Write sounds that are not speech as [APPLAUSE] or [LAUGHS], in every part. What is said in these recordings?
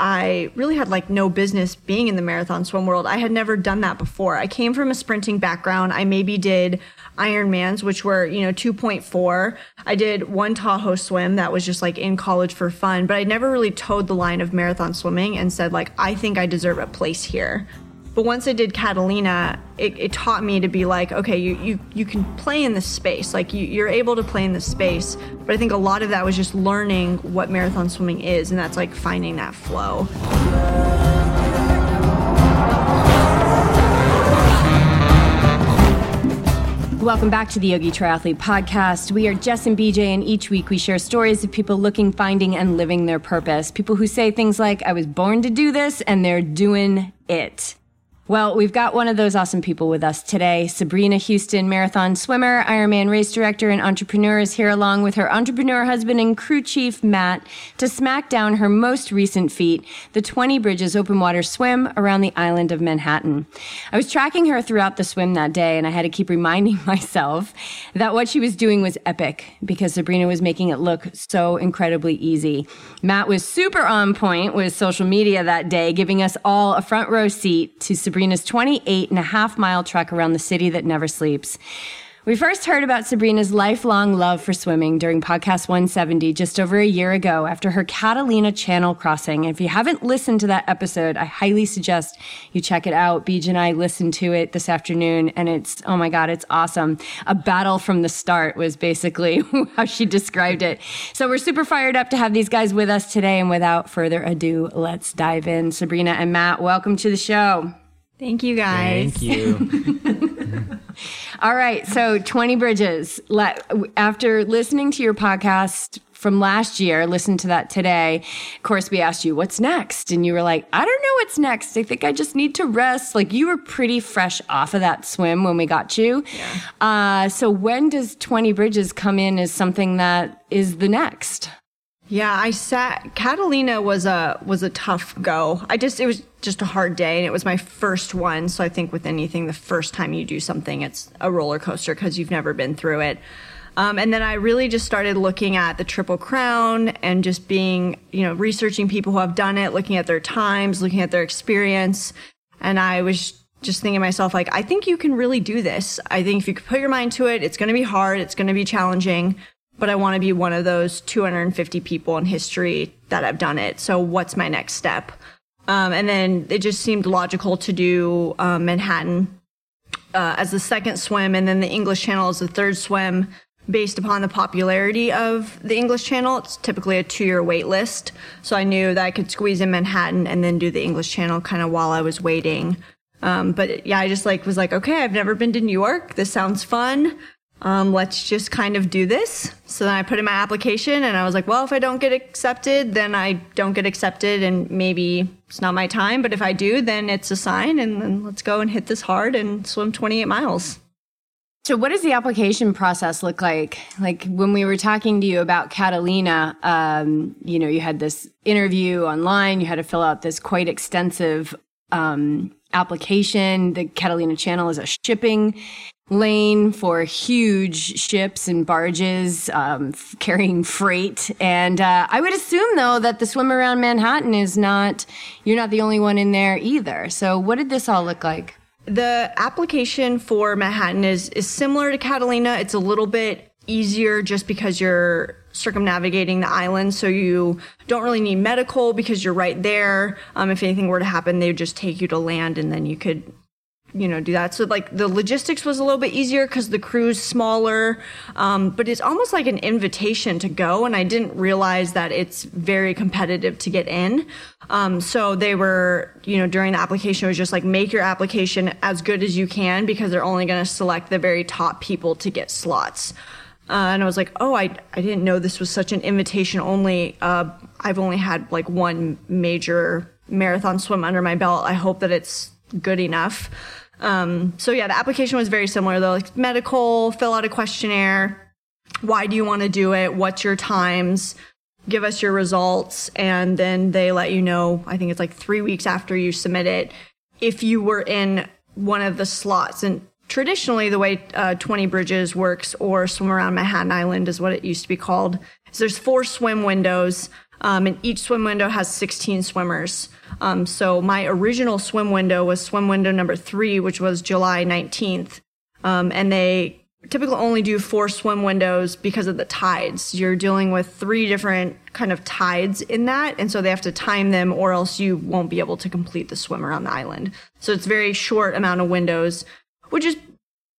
I really had like no business being in the marathon swim world. I had never done that before. I came from a sprinting background. I maybe did Ironmans, which were, you know, 2.4. I did one Tahoe swim that was just like in college for fun, but I never really toed the line of marathon swimming and said, like, I think I deserve a place here. But once I did Catalina, it, it, taught me to be like, okay, you, you, you can play in this space. Like you, you're able to play in this space. But I think a lot of that was just learning what marathon swimming is. And that's like finding that flow. Welcome back to the Yogi Triathlete Podcast. We are Jess and BJ, and each week we share stories of people looking, finding, and living their purpose. People who say things like, I was born to do this, and they're doing it. Well, we've got one of those awesome people with us today. Sabrina Houston, marathon swimmer, Ironman race director, and entrepreneur, is here along with her entrepreneur husband and crew chief, Matt, to smack down her most recent feat, the 20 Bridges open water swim around the island of Manhattan. I was tracking her throughout the swim that day, and I had to keep reminding [LAUGHS] myself that what she was doing was epic because Sabrina was making it look so incredibly easy. Matt was super on point with social media that day, giving us all a front row seat to Sabrina Sabrina's 28 and a half mile trek around the city that never sleeps. We first heard about Sabrina's lifelong love for swimming during podcast 170 just over a year ago after her Catalina Channel crossing. If you haven't listened to that episode, I highly suggest you check it out. Beej and I listened to it this afternoon and it's, oh my God, it's awesome. A battle from the start was basically [LAUGHS] how she described it. So we're super fired up to have these guys with us today. And without further ado, let's dive in. Sabrina and Matt, welcome to the show. Thank you guys. Thank you. [LAUGHS] All right. So 20 Bridges. After listening to your podcast from last year, listen to that today. Of course, we asked you, what's next? And you were like, I don't know what's next. I think I just need to rest. Like you were pretty fresh off of that swim when we got you. Yeah. Uh, so when does 20 Bridges come in as something that is the next? Yeah, I sat. Catalina was a was a tough go. I just it was just a hard day, and it was my first one. So I think with anything, the first time you do something, it's a roller coaster because you've never been through it. Um, and then I really just started looking at the Triple Crown and just being, you know, researching people who have done it, looking at their times, looking at their experience. And I was just thinking to myself, like, I think you can really do this. I think if you could put your mind to it, it's going to be hard. It's going to be challenging but I want to be one of those 250 people in history that have done it. So what's my next step? Um, and then it just seemed logical to do um, Manhattan uh, as the second swim, and then the English Channel as the third swim. Based upon the popularity of the English Channel, it's typically a two-year wait list. So I knew that I could squeeze in Manhattan and then do the English Channel kind of while I was waiting. Um, but yeah, I just like was like, okay, I've never been to New York. This sounds fun um, let's just kind of do this. So then I put in my application and I was like, well, if I don't get accepted, then I don't get accepted and maybe it's not my time. But if I do, then it's a sign and then let's go and hit this hard and swim 28 miles. So, what does the application process look like? Like when we were talking to you about Catalina, um, you know, you had this interview online, you had to fill out this quite extensive um, application. The Catalina Channel is a shipping lane for huge ships and barges um, carrying freight. And uh, I would assume, though, that the swim around Manhattan is not, you're not the only one in there either. So, what did this all look like? The application for Manhattan is, is similar to Catalina. It's a little bit easier just because you're circumnavigating the island. So you don't really need medical because you're right there. Um, if anything were to happen, they would just take you to land and then you could you know do that so like the logistics was a little bit easier because the crew's smaller um, but it's almost like an invitation to go and i didn't realize that it's very competitive to get in um, so they were you know during the application it was just like make your application as good as you can because they're only going to select the very top people to get slots uh, and I was like, oh, I, I didn't know this was such an invitation only. Uh, I've only had like one major marathon swim under my belt. I hope that it's good enough. Um, so yeah, the application was very similar though, like medical, fill out a questionnaire. Why do you want to do it? What's your times? Give us your results. And then they let you know, I think it's like three weeks after you submit it, if you were in one of the slots. And traditionally, the way uh, 20 Bridges works or Swim Around Manhattan Island is what it used to be called. Is there's four swim windows. Um, and each swim window has 16 swimmers. Um, so my original swim window was swim window number three, which was July 19th. Um, and they typically only do four swim windows because of the tides. You're dealing with three different kind of tides in that, and so they have to time them, or else you won't be able to complete the swim around the island. So it's very short amount of windows, which is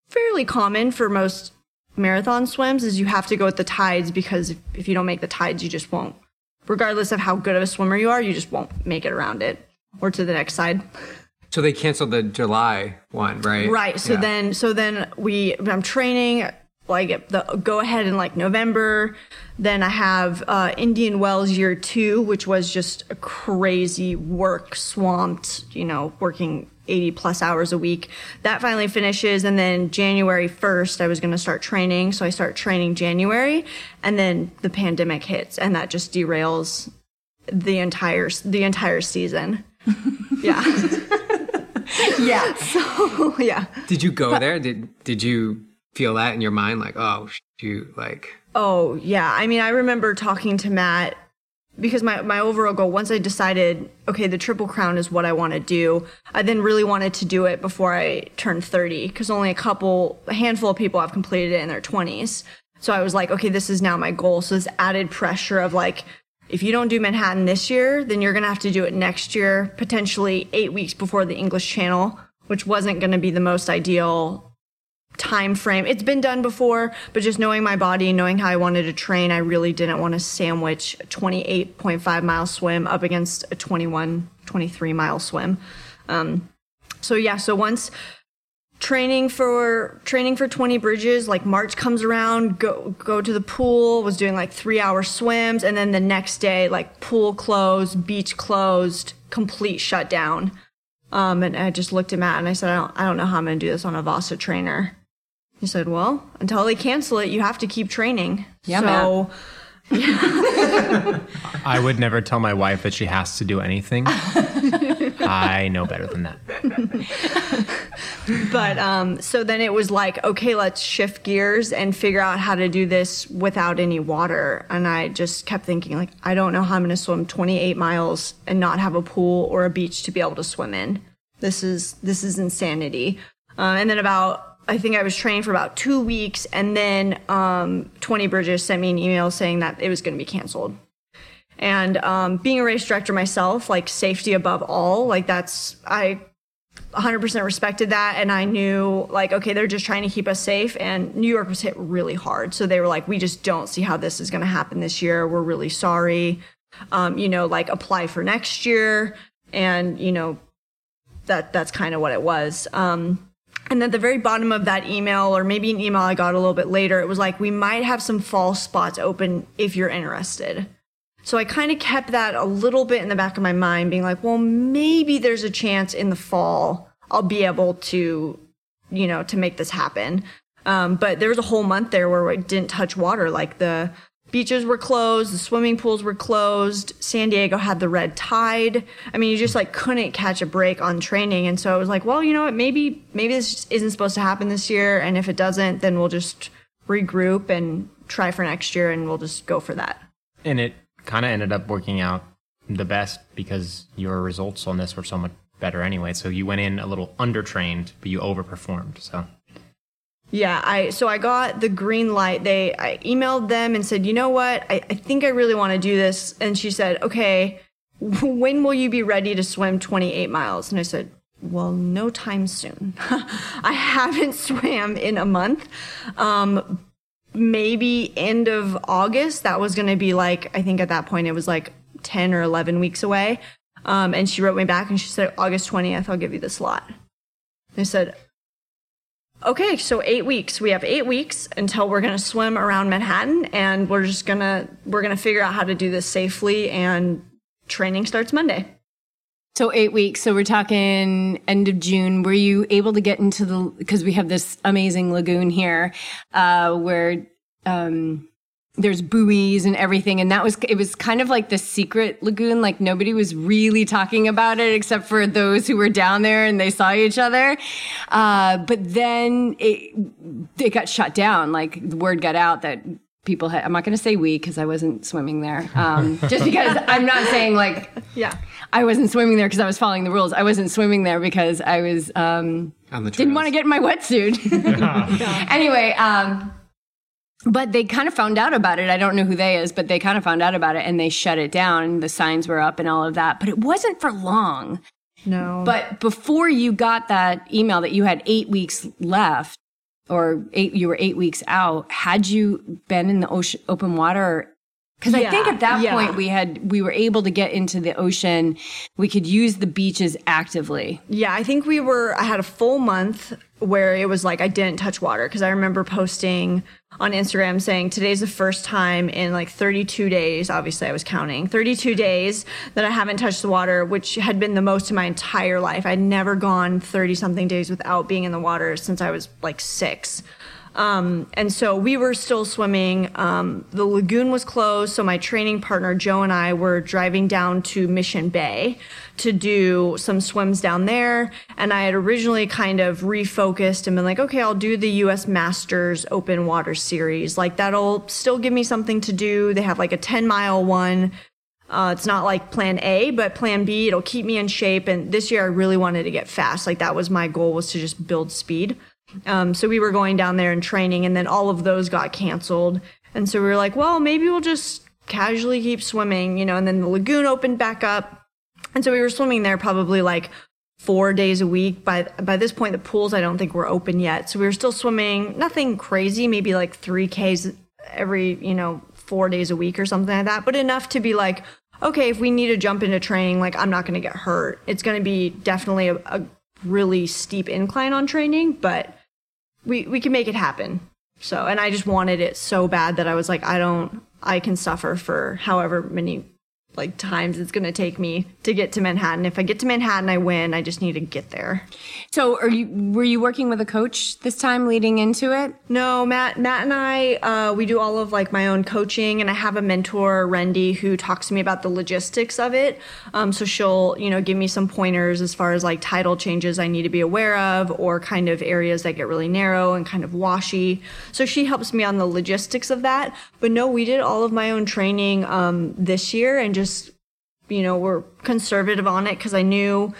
fairly common for most marathon swims. Is you have to go with the tides because if, if you don't make the tides, you just won't. Regardless of how good of a swimmer you are, you just won't make it around it or to the next side. So they canceled the July one, right? Right. So Yeah. then, so then we, I'm training like the go ahead in like November. Then I have uh, Indian Wells year two, which was just a crazy work swamped, you know, working 80 plus hours a week. That finally finishes. And then January 1st, I was going to start training. So I start training January and then the pandemic hits and that just derails the entire, the entire season. [LAUGHS] yeah. [LAUGHS] Yeah. [LAUGHS] So, yeah. Did you go there? Did Did you feel that in your mind, like, oh shoot, like Oh, yeah. I mean, I remember talking to Matt because my, my overall goal, once I decided, okay, the Triple Crown is what I want to do, I then really wanted to do it before I turned 30 because only a couple, a handful of people have completed it in their 20s. So I was like, okay, this is now my goal. So this added pressure of like, if you don't do Manhattan this year, then you're going to have to do it next year, potentially eight weeks before the English Channel, which wasn't going to be the most ideal time frame. It's been done before, but just knowing my body, knowing how I wanted to train, I really didn't want to sandwich a 28.5 mile swim up against a 21, 23 mile swim. Um, so yeah, so once training for training for 20 bridges like march comes around go go to the pool was doing like 3 hour swims and then the next day like pool closed beach closed complete shutdown um, and I just looked at Matt and I said, I don't, I don't know how I'm going to do this on a Vasa trainer. He said, Well, until they cancel it, you have to keep training. Yeah, so, [LAUGHS] I would never tell my wife that she has to do anything. I know better than that. [LAUGHS] but um, so then it was like, okay, let's shift gears and figure out how to do this without any water. And I just kept thinking, like, I don't know how I'm going to swim 28 miles and not have a pool or a beach to be able to swim in. This is this is insanity. Uh, and then about I think I was training for about two weeks, and then um, 20 Bridges sent me an email saying that it was going to be canceled. And um, being a race director myself, like safety above all, like that's I 100% respected that and i knew like okay they're just trying to keep us safe and new york was hit really hard. So they were like we just don't see how this is going to happen this year. We're really sorry. Um, you know like apply for next year. And you know that that's kind of what it was. Um, and at the very bottom of that email or maybe an email i got a little bit later it was like we might have some fall spots open if you're interested so I kind of kept that a little bit in the back of my mind, being like, well, maybe there's a chance in the fall I'll be able to, you know, to make this happen. Um, but there was a whole month there where I didn't touch water. Like the beaches were closed, the swimming pools were closed, San Diego had the red tide. I mean, you just like couldn't catch a break on training. And so I was like, well, you know what, maybe, maybe this isn't supposed to happen this year. And if it doesn't, then we'll just regroup and try for next year and we'll just go for that. And it kind of ended up working out the best because your results on this were so much better anyway. So you went in a little undertrained, but you overperformed. So Yeah, I so I got the green light. They I emailed them and said, you know what, I, I think I really want to do this. And she said, okay, [LAUGHS] when will you be ready to swim 28 miles? And I said, well, no time soon. [LAUGHS] I haven't [LAUGHS] swam in a month. Um, maybe end of August. That was going to be like, I think at that point it was like 10 or 11 weeks away. Um, and she wrote me back and she said, August 20th, I'll give you the slot. I said, okay, so eight weeks. We have eight weeks until we're going to swim around Manhattan and we're just to, we're to figure out how to do this safely and training starts Monday. So eight weeks. So we're talking end of June. Were you able to get into the because we have this amazing lagoon here, uh, where um, there's buoys and everything, and that was it was kind of like the secret lagoon. Like nobody was really talking about it except for those who were down there and they saw each other. Uh, but then it it got shut down. Like the word got out that people had, I'm not going to say we because I wasn't swimming there. Um, [LAUGHS] just because I'm not saying like, Yeah. I wasn't swimming there because I was following the rules. I wasn't swimming there because I was, um, didn't want to get in my wetsuit. [LAUGHS] [LAUGHS] anyway, um, but they kind of found out about it. I don't know who they is, but they kind of found out about it and they shut it down. The signs were up and all of that, but it wasn't for long. No. But before you got that email that you had eight weeks left, or eight, you were eight weeks out, had you been in the ocean, open water? Because I think at that yeah. point we had we were able to get into the ocean. We could use the beaches actively. Yeah, I think we were. I had a full month where it was like I didn't touch water because I remember posting on Instagram saying today's the first time in like 32 days. Obviously, I was counting 32 days that I haven't touched the water, which had been the most in my entire life. I'd never gone 30 something days without being in the water since I was like six. Um, and so we were still swimming. Um, the lagoon was closed. So my training partner, Joe, and I were driving down to Mission Bay to do some swims down there. And I had originally kind of refocused and been like, okay, I'll do the US Masters Open Water Series. Like that'll still give me something to do. They have like a 10 mile one. Uh, it's not like plan A, but plan B, it'll keep me in shape. And this year I really wanted to get fast. Like that was my goal was to just build speed. Um, so we were going down there and training, and then all of those got canceled. And so we were like, well, maybe we'll just casually keep swimming, you know. And then the lagoon opened back up, and so we were swimming there probably like four days a week. By by this point, the pools I don't think were open yet, so we were still swimming. Nothing crazy, maybe like three k's every you know four days a week or something like that, but enough to be like, okay, if we need to jump into training, like I'm not going to get hurt. It's going to be definitely a, a really steep incline on training, but we we can make it happen. So, and I just wanted it so bad that I was like, I don't, I can suffer for however many like times it's going to take me to get to Manhattan. If I get to Manhattan, I win. I just need to get there. So, are you were you working with a coach this time leading into it? No, Matt, Matt and I, uh, we do all of like my own coaching, and I have a mentor, Rendy, who talks to me about the logistics of it. Um, so she'll, you know, give me some pointers as far as like title changes I need to be aware of, or kind of areas that get really narrow and kind of washy. So she helps me on the logistics of that. But no, we did all of my own training um, this year, and just, you know, we're conservative on it because I knew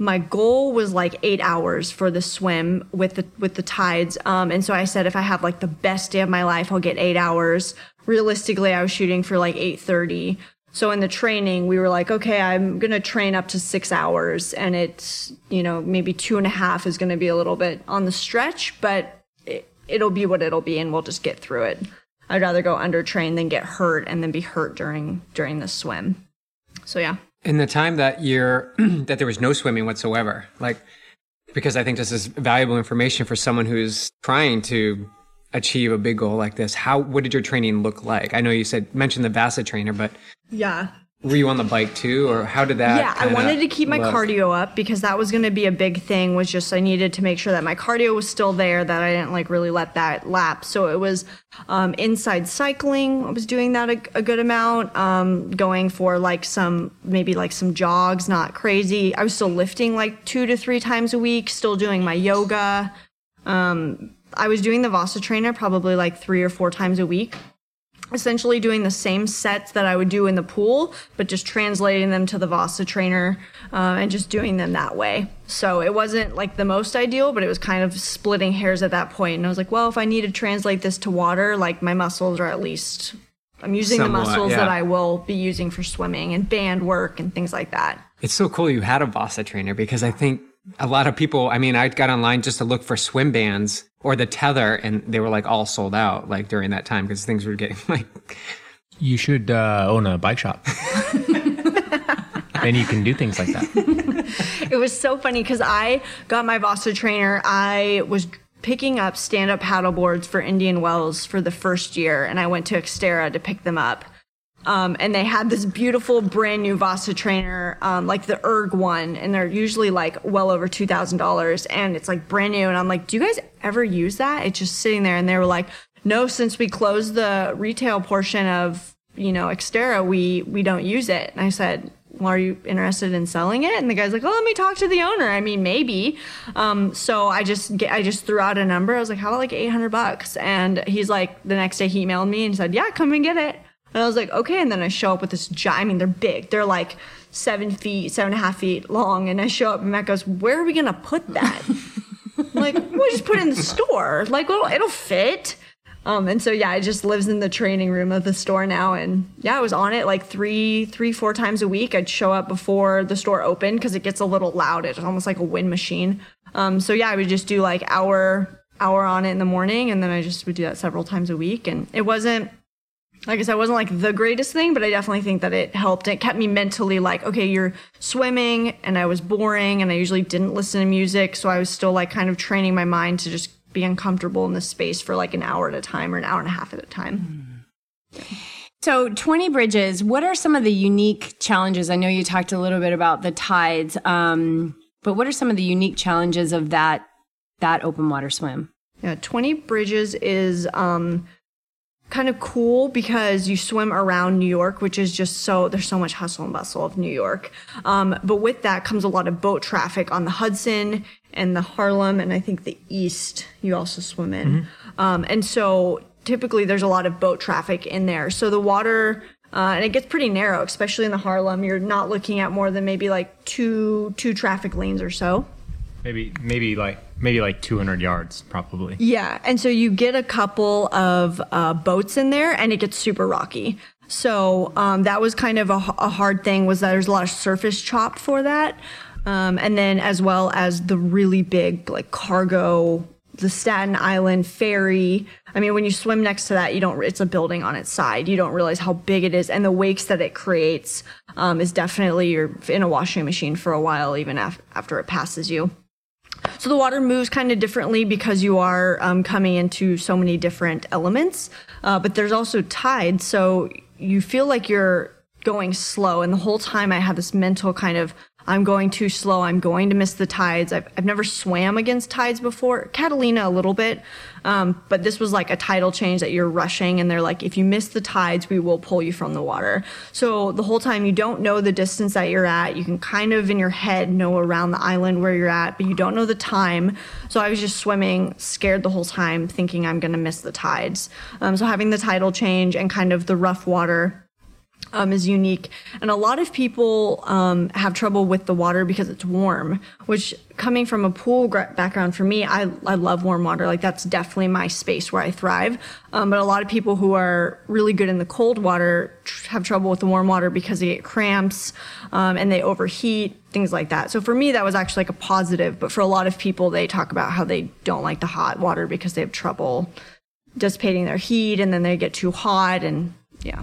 my goal was like eight hours for the swim with the with the tides. Um and so i said if i have like the best day of my life i'll get eight hours. Realistically i was shooting for like 8.30 so in the training we were like okay i'm gonna train up to six hours and it's you know maybe two and a half is gonna be a little bit on the stretch but it, it'll be what it'll be and we'll just get through it i'd rather go under train than get hurt and then be hurt during during the swim. So yeah. In the time that year [CLEARS THROAT] that there was no swimming whatsoever like because i think this is valuable information for someone who's trying to achieve a big goal like this how what did your training look like? I know you said mentioned the vasa trainer but yeah were you on the bike too or how did that yeah i wanted to keep my look? cardio up because that was going to be a big thing was just i needed to make sure that my cardio was still there that i didn't like really let that lapse. So it was um, inside cycling i was doing that a, a good amount um, going for like some maybe like some jogs not crazy. I was still lifting like two to three times a week still doing my yoga. Um, i was doing the vasa trainer probably like three or four times a week essentially doing the same sets that I would do in the pool, but just translating them to the Vasa trainer uh, and just doing them that way. So it wasn't like the most ideal, but it was kind of splitting hairs at that point. And I was like, well, if I need to translate this to water, like my muscles are at least, I'm using Somewhat, the muscles yeah. that I will be using for swimming and band work and things like that. It's so cool you had a Vasa trainer because I think a lot of people, I mean, I got online just to look for swim bands or the tether and they were like all sold out like during that time because things were getting [LAUGHS] like, You should uh, own a bike shop. then you can do things like that. it was so funny because I got my Vasa trainer. I was picking up stand up paddle boards for Indian Wells for the first year, and I went to Xterra to pick them up. Um, and they had this beautiful brand new Vasa trainer, um, like the erg one, and they're usually like well over two thousand dollars, and it's like brand new. And I'm like, do you guys ever use that? It's just sitting there, and they were like, no, since we closed the retail portion of you know Xterra, we we don't use it. And I said, well, are you interested in selling it? And the guy's like, oh, let me talk to the owner. I mean, maybe. Um, so I just get, I just threw out a number. I was like, how about like 800 bucks? And he's like, the next day he emailed me and said, yeah, come and get it. And I was like, okay. And then I show up with this giant, I mean, they're big. They're like seven feet, seven and a half feet long. And I show up and Matt goes, where are we going to put that? Like, we just put it in the store. Like, it'll, it'll fit. Um, and so yeah, it just lives in the training room of the store now. And yeah, I was on it like three, three, four times a week. I'd show up before the store opened because it gets a little loud. It's almost like a wind machine. Um, so yeah, I would just do like hour, hour on it in the morning, and then I just would do that several times a week. And it wasn't, like I said, it wasn't like the greatest thing, but I definitely think that it helped. It kept me mentally like, okay, you're swimming, and I was boring, and I usually didn't listen to music, so I was still like kind of training my mind to just be uncomfortable in this space for like an hour at a time or an hour and a half at a time. So, 20 bridges, what are some of the unique challenges? I know you talked a little bit about the tides, um, but what are some of the unique challenges of that that open water swim? Yeah, 20 bridges is um, kind of cool because you swim around New York, which is just so, there's so much hustle and bustle of New York. Um, but with that comes a lot of boat traffic on the Hudson and the Harlem, and I think the East you also swim in. Um, and so typically there's a lot of boat traffic in there. So the water, uh, and it gets pretty narrow, especially in the Harlem. You're not looking at more than maybe like two, two traffic lanes or so. Maybe maybe like maybe like 200 yards probably. Yeah, and so you get a couple of uh, boats in there, and it gets super rocky. So um, that was kind of a, a hard thing. Was that there's a lot of surface chop for that, um, and then as well as the really big like cargo, the Staten Island ferry. I mean, when you swim next to that, you don't. It's a building on its side. You don't realize how big it is, and the wakes that it creates um, is definitely you're in a washing machine for a while, even af- after it passes you. So the water moves kind of differently because you are um, coming into so many different elements. Uh, but there's also tide, so you feel like you're going slow. And the whole time I had this mental kind of, I'm going too slow. I'm going to miss the tides. I've, I've never swam against tides before. Catalina a little bit. Um, but this was like a tidal change that you're rushing and they're like, if you miss the tides, we will pull you from the water. So the whole time you don't know the distance that you're at. You can kind of in your head know around the island where you're at, but you don't know the time. So I was just swimming, scared the whole time, thinking I'm going to miss the tides. Um, so having the tidal change and kind of the rough water um, is unique. And a lot of people um, have trouble with the water because it's warm, which coming from a pool gra- background for me, I, I love warm water. Like that's definitely my space where I thrive. Um, but a lot of people who are really good in the cold water tr- have trouble with the warm water because they get cramps um, and they overheat, things like that. So for me, that was actually like a positive. But for a lot of people, they talk about how they don't like the hot water because they have trouble dissipating their heat and then they get too hot and yeah.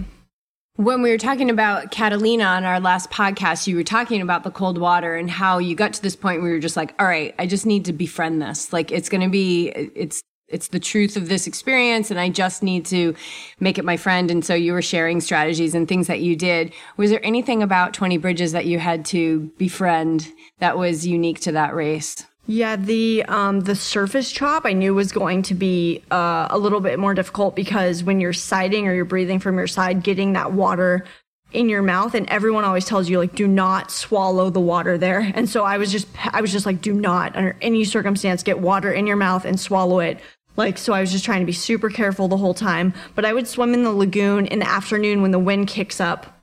When we were talking about Catalina on our last podcast, you were talking about the cold water and how you got to this point where you're just like, all right, I just need to befriend this. Like it's going to be, it's, it's the truth of this experience and I just need to make it my friend. And so you were sharing strategies and things that you did. Was there anything about 20 Bridges that you had to befriend that was unique to that race? Yeah, the um, the surface chop I knew was going to be uh, a little bit more difficult because when you're siding or you're breathing from your side, getting that water in your mouth, and everyone always tells you like, do not swallow the water there. And so I was just I was just like, do not under any circumstance get water in your mouth and swallow it. Like so, I was just trying to be super careful the whole time. But I would swim in the lagoon in the afternoon when the wind kicks up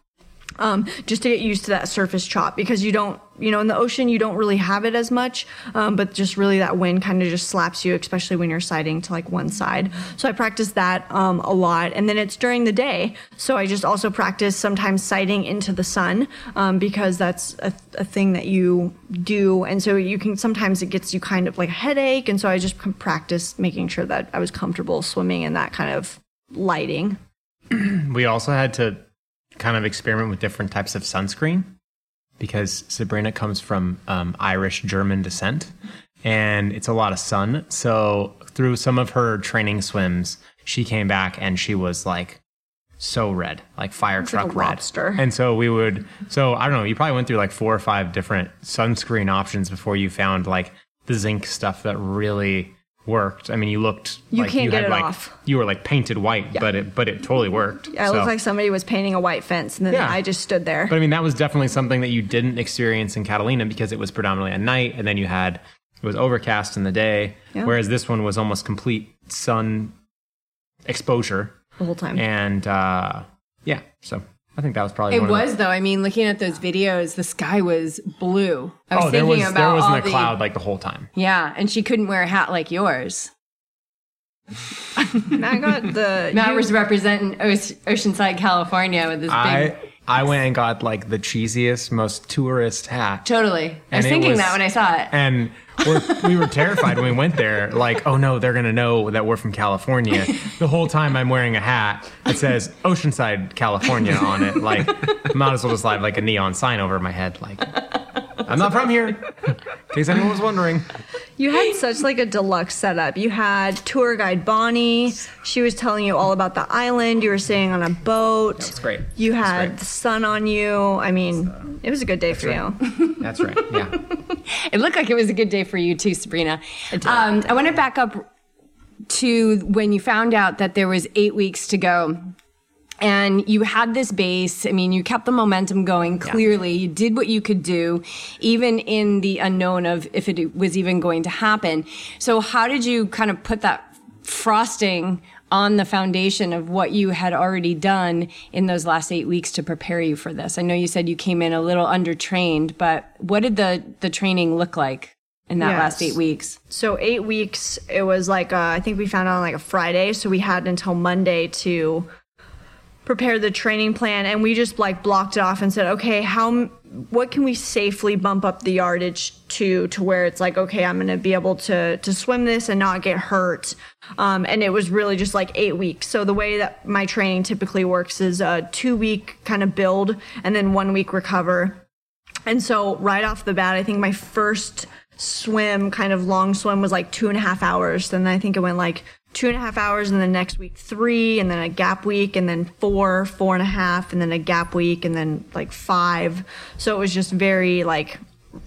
um, just to get used to that surface chop because you don't, you know, in the ocean you don't really have it as much, um, but just really that wind kind of just slaps you, especially when you're siding to like one side. So I practice that um, a lot, and then it's during the day. So I just also practice sometimes sighting into the sun um, because that's a, a thing that you do, and so you can sometimes it gets you kind of like a headache, and so I just practice making sure that I was comfortable swimming in that kind of lighting. [CLEARS THROAT] We also had to kind of experiment with different types of sunscreen because Sabrina comes from um, Irish German descent and it's a lot of sun. So through some of her training swims, she came back and she was like so red, like fire like truck a red. lobster. And so we would, so I don't know, you probably went through like four or five different sunscreen options before you found like the zinc stuff that really worked. I mean, you looked You like can't you get had it like off. you were like painted white, but it but it totally worked. I So- looked like somebody was painting a white fence, and then Yeah. I just stood there. But I mean, that was definitely something that you didn't experience in Catalina because it was predominantly at night, and then you had it was overcast in the day, Yeah. whereas this one was almost complete sun exposure, the whole time. and uh, yeah, so I think that was probably It one of the- was though. I mean, looking at those videos, the sky was blue. I was oh, there thinking was about there wasn't a the cloud like the whole time. yeah, and she couldn't wear a hat like yours. Matt got the. Matt you- was representing Oce- Oceanside, California, with this big. I went and got like the cheesiest, most tourist hat. Totally. I was thinking was- that when I saw it. And we're, we were terrified when we went there. Like, oh no, they're gonna know that we're from California. The whole time I'm wearing a hat that says Oceanside, California on it. Like, might as well just have like a neon sign over my head. Like, I'm not from here. In case anyone was wondering. You had such like a deluxe setup. You had tour guide Bonnie. She was telling you all about the island. You were staying on a boat. That's great. You That's had great. the sun on you. I mean, it was a good day for you. [LAUGHS] That's right. Yeah. It looked like it was a good day for you too, Sabrina. Um, I want to back up to when you found out that there was eight weeks to go. And you had this base. I mean, you kept the momentum going clearly. You did what you could do, even in the unknown of if it was even going to happen. So, how did you kind of put that frosting on the foundation of what you had already done in those last eight weeks to prepare you for this? I know you said you came in a little undertrained, but what did the, the training look like in that last eight weeks? So eight weeks. It was like uh, I think we found out on like a Friday, so we had until Monday to prepare the training plan, and we just like blocked it off and said, okay, how what can we safely bump up the yardage to to where it's like, okay, I'm gonna be able to to swim this and not get hurt. Um, and it was really just like eight weeks. So the way that my training typically works is a two week kind of build and then one week recover. And so right off the bat, I think my first swim, kind of long swim, was like two and a half hours. Then I think it went like two and a half hours, and then next week three, and then a gap week, and then four, four and a half, and then a gap week, and then like five. So it was just very like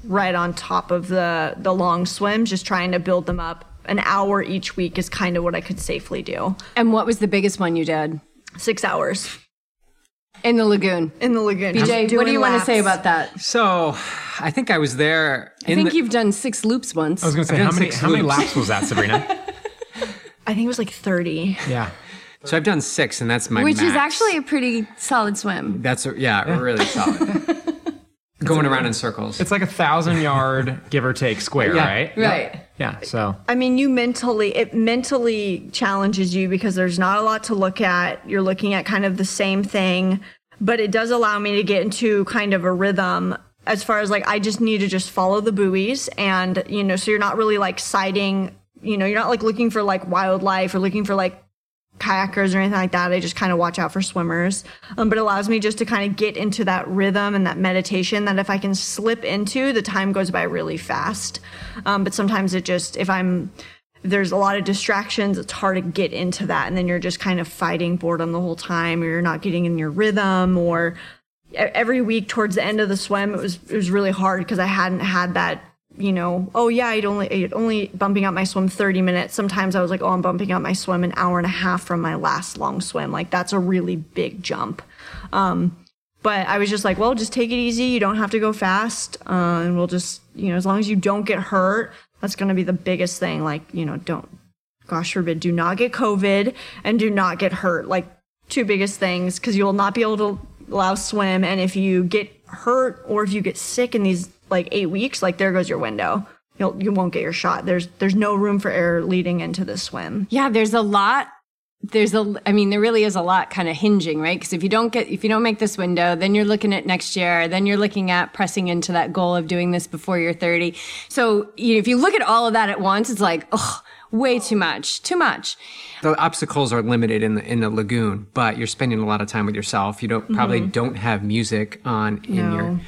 right on top of the the long swims, just trying to build them up. An hour each week is kind of what I could safely do. And what was the biggest one you did Six hours in the lagoon? in the lagoon. BJ, what do doing you want to say about that? So, I think I was there. I think the, you've done six loops once. I was gonna say how many how many laps was that, Sabrina? [LAUGHS] I think it was like thirty. yeah. so I've done six, and that's my which is actually a pretty solid swim. that's a, yeah, really solid. [LAUGHS] Going around in circles. It's like a thousand yard [LAUGHS] give or take square, Yeah. right? Right. Yeah. So I mean, you mentally, it mentally challenges you because there's not a lot to look at. You're looking at kind of the same thing, but it does allow me to get into kind of a rhythm as far as like, I just need to just follow the buoys and, you know, so you're not really like sighting, you know, you're not like looking for like wildlife or looking for like kayakers or anything like that. I just kind of watch out for swimmers. Um, but it allows me just to kind of get into that rhythm and that meditation that if I can slip into, the time goes by really fast. Um, but sometimes it just, if I'm, there's a lot of distractions, it's hard to get into that. And then you're just kind of fighting boredom the whole time or you're not getting in your rhythm or every week towards the end of the swim, it was, it was really hard because I hadn't had that you know, oh yeah, I'd only I'd only bumping up my swim 30 minutes. Sometimes I was like, oh, I'm bumping up my swim an hour and a half from my last long swim. Like that's a really big jump. Um, but I was just like, well, just take it easy. You don't have to go fast, uh, and we'll just, you know, as long as you don't get hurt, that's going to be the biggest thing. Like, you know, don't, gosh forbid, do not get COVID and do not get hurt. Like two biggest things because you will not be able to allow swim. And if you get hurt or if you get sick in these like eight weeks, like there goes your window. You'll, you won't get your shot. There's there's no room for error leading into the swim. Yeah, there's a lot. There's a, I mean, there really is a lot kind of hinging, right? Because if you don't get, if you don't make this window, then you're looking at next year. Then you're looking at pressing into that goal of doing this before you're 30. So you know, if you look at all of that at once, it's like, oh, way too much, too much. the obstacles are limited in the in the lagoon, but you're spending a lot of time with yourself. You don't probably mm-hmm. don't have music on in No. your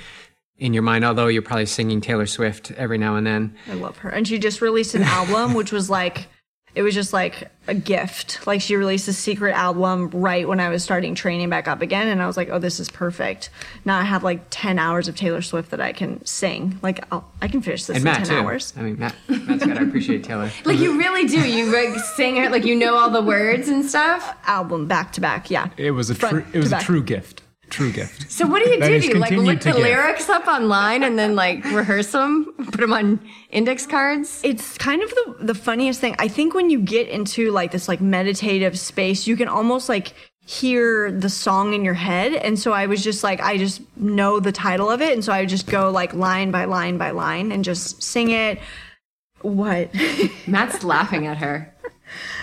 in your mind, although you're probably singing Taylor Swift every now and then. I love her. And she just released an album, [LAUGHS] which was like it was just like a gift. Like she released a secret album right when I was starting training back up again, and I was like, "Oh, this is perfect." Now I have like ten hours of Taylor Swift that I can sing. Like I'll, I can finish this And in Matt ten too. hours. I mean, Matt. Matt's got to appreciate Taylor. [LAUGHS] Like you really do. You like sing it like you know all the words and stuff. Album back to back, yeah. It was a Front true. It was a back. true gift. True gift. [LAUGHS] So what do you do? Do you like look the give. lyrics up online and then like rehearse them, put them on index cards? It's kind of the the funniest thing. I think when you get into like this like meditative space, you can almost like hear the song in your head. And so I was just like I just know the title of it and so I would just go like line by line by line and just sing it. What? [LAUGHS] Matt's laughing at her.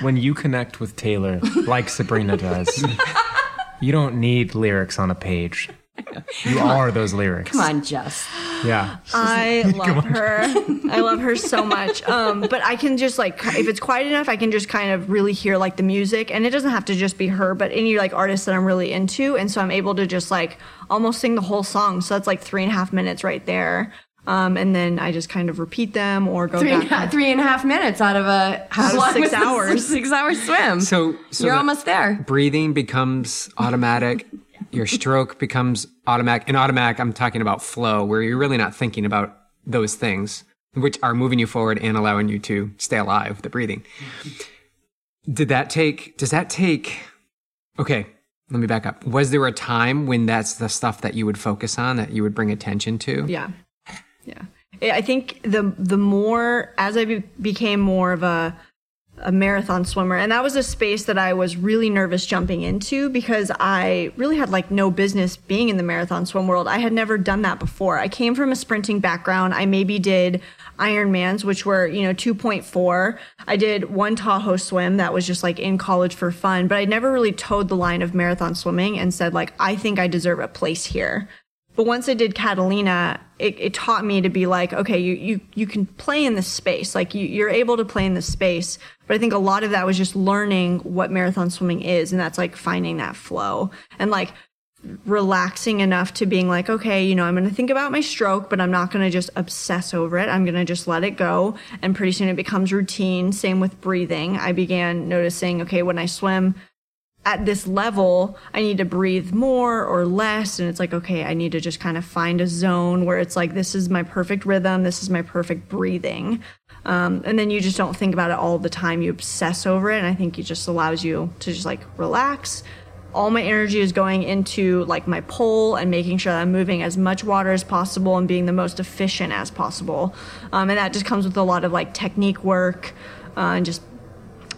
When you connect with Taylor, like Sabrina does, [LAUGHS] you don't need lyrics on a page. You are those lyrics. Come on, Jess. Yeah. I [LAUGHS] love her. I love her so much. Um, but I can just like, if it's quiet enough, I can just kind of really hear like the music, and it doesn't have to just be her, but any like artists that I'm really into, and so I'm able to just like almost sing the whole song. So that's like three and a half minutes right there. Um, and then I just kind of repeat them or go Three back. half, three and a half minutes out of a how Out of long six hours. [LAUGHS] Six hour swim. So, so You're the almost there. Breathing becomes automatic. Your stroke becomes automatic. And automatic, I'm talking about flow, where you're really not thinking about those things, which are moving you forward and allowing you to stay alive. The breathing. Did that take? Does that take? Okay, let me back up. Was there a time when that's the stuff that you would focus on, that you would bring attention to? Yeah, yeah. I think the the more as I be, became more of a a marathon swimmer, and that was a space that I was really nervous jumping into because I really had like no business being in the marathon swim world. I had never done that before. I came from a sprinting background. I maybe did Ironmans, which were you know 2.4. I did one Tahoe swim that was just like in college for fun, but I never really toed the line of marathon swimming and said like I think I deserve a place here. But once I did Catalina, it, it taught me to be like, okay, you, you, you can play in this space. Like you, you're able to play in this space. But I think a lot of that was just learning what marathon swimming is. And that's like finding that flow and like relaxing enough to being like, okay, you know, I'm going to think about my stroke, but I'm not going to just obsess over it. I'm going to just let it go. And pretty soon it becomes routine. Same with breathing. I began noticing, okay, when I swim, at this level, I need to breathe more or less. And it's like, okay, I need to just kind of find a zone where it's like, this is my perfect rhythm, this is my perfect breathing. Um, and then you just don't think about it all the time. You obsess over it. And I think it just allows you to just like relax. All my energy is going into like my pole and making sure that I'm moving as much water as possible and being the most efficient as possible. Um, and that just comes with a lot of like technique work uh, and just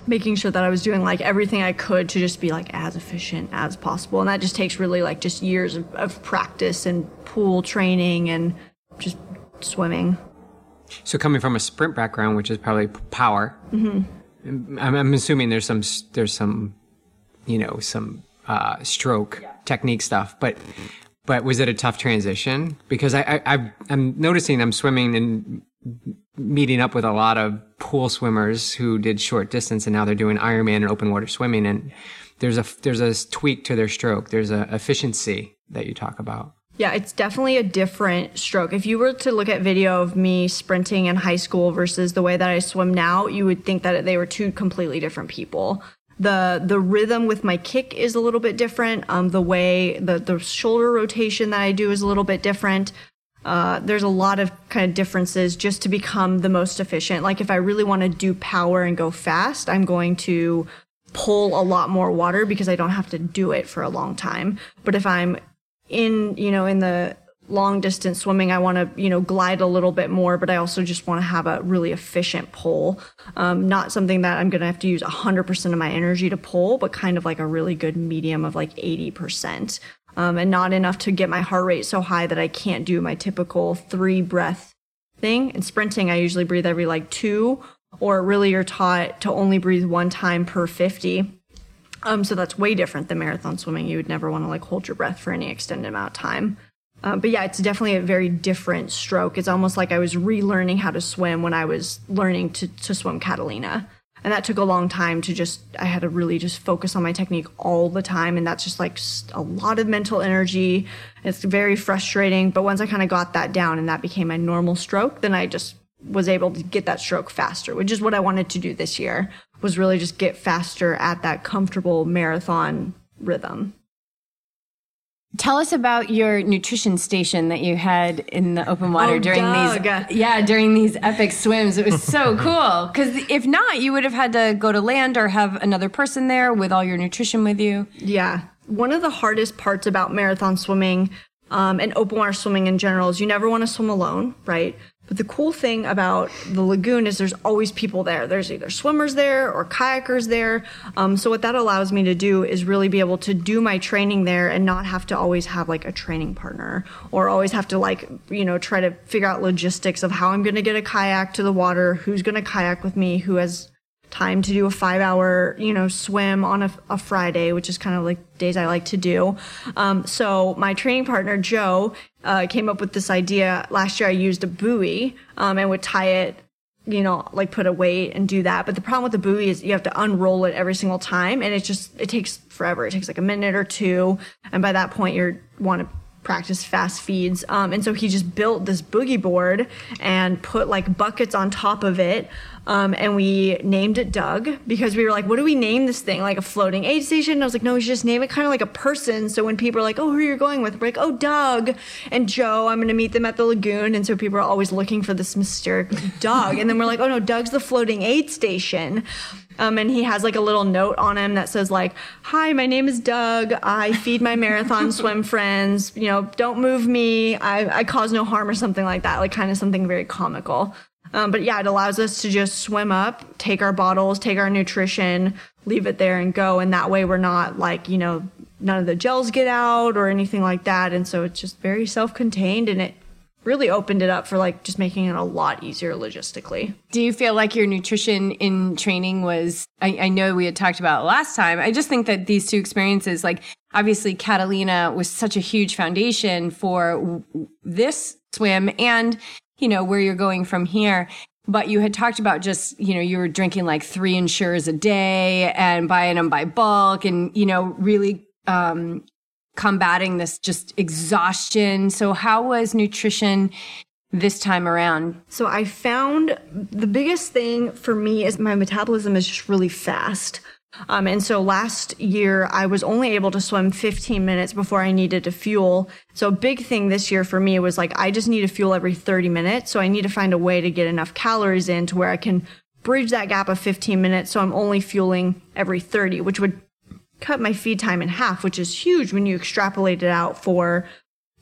making sure that I was doing like everything I could to just be like as efficient as possible. And that just takes really like just years of, of practice and pool training and just swimming. So coming from a sprint background, which is probably power, I'm, I'm assuming there's some there's some, you know, some uh, stroke technique stuff. But but was it a tough transition? Because I, I I'm noticing I'm swimming and meeting up with a lot of pool swimmers who did short distance and now they're doing Ironman and open water swimming and there's a there's a tweak to their stroke. There's a efficiency that you talk about. Yeah, it's definitely a different stroke. If you were to look at video of me sprinting in high school versus the way that I swim now, you would think that they were two completely different people. The the rhythm with my kick is a little bit different. Um, the way the the shoulder rotation that I do is a little bit different. Uh, there's a lot of kind of differences just to become the most efficient. Like if I really want to do power and go fast, I'm going to pull a lot more water because I don't have to do it for a long time. But if I'm in, you know, in the long distance swimming, I want to, you know, glide a little bit more, but I also just want to have a really efficient pull. Um, not something that I'm going to have to use 100% of my energy to pull, but kind of like a really good medium of like 80%. Um, and not enough to get my heart rate so high that I can't do my typical three breath thing. In sprinting, I usually breathe every like two, or really you're taught to only breathe one time per 50. Um, so that's way different than marathon swimming. You would never want to like hold your breath for any extended amount of time. Um, but yeah, it's definitely a very different stroke. It's almost like I was relearning how to swim when I was learning to, to swim Catalina. And that took a long time to just, I had to really just focus on my technique all the time. And that's just like a lot of mental energy. It's very frustrating. But once I kind of got that down and that became my normal stroke, then I just was able to get that stroke faster, which is what I wanted to do this year. was really just get faster at that comfortable marathon rhythm. Tell us about your nutrition station that you had in the open water Oh, during Doug. these yeah during these epic swims. It was so [LAUGHS] cool because if not, you would have had to go to land or have another person there with all your nutrition with you. Yeah. One of the hardest parts about marathon swimming um, and open water swimming in general is you never want to swim alone, right? But the cool thing about the lagoon is there's always people there. There's either swimmers there or kayakers there. Um, so what that allows me to do is really be able to do my training there and not have to always have like a training partner or always have to like, you know, try to figure out logistics of how I'm going to get a kayak to the water, who's going to kayak with me, who has time to do a five hour, you know, swim on a, a Friday, which is kind of like days I like to do. Um, so my training partner, Joe, uh, came up with this idea. Last year I used a buoy, um, and would tie it, you know, like put a weight and do that. But the problem with the buoy is you have to unroll it every single time and it just, it takes forever. It takes like a minute or two. And by that point you're want to practice fast feeds. Um, and so he just built this boogie board and put like buckets on top of it. Um, and we named it Doug because we were like, what do we name this thing? Like a floating aid station? And I was like, no, we should just name it kind of like a person. So when people are like, oh, who are you going with? We're like, oh, Doug and Joe. I'm going to meet them at the lagoon. And so people are always looking for this mysterious [LAUGHS] Doug. and then we're like, oh no, Doug's the floating aid station. Um, and he has like a little note on him that says like, "Hi, my name is Doug. I feed my marathon [LAUGHS] swim friends. You know, don't move me. I, I cause no harm or something like that. Like kind of something very comical." Um, but yeah, it allows us to just swim up, take our bottles, take our nutrition, leave it there, and go. And that way, we're not like you know, none of the gels get out or anything like that. And so it's just very self-contained, and it really opened it up for like just making it a lot easier logistically. Do you feel like your nutrition in training was? I, I know we had talked about last time. I just think that these two experiences, like obviously Catalina, was such a huge foundation for w- this swim and you know where you're going from here. But you had talked about just, you know, you were drinking like three Ensures a day and buying them by bulk and, you know, really um, combating this just exhaustion. So, how was nutrition this time around? So I found the biggest thing for me is my metabolism is just really fast. Um, and so last year I was only able to swim 15 minutes before I needed to fuel. So a big thing this year for me was like, I just need to fuel every 30 minutes. So I need to find a way to get enough calories in to where I can bridge that gap of 15 minutes. So I'm only fueling every 30, which would cut my feed time in half, which is huge when you extrapolate it out for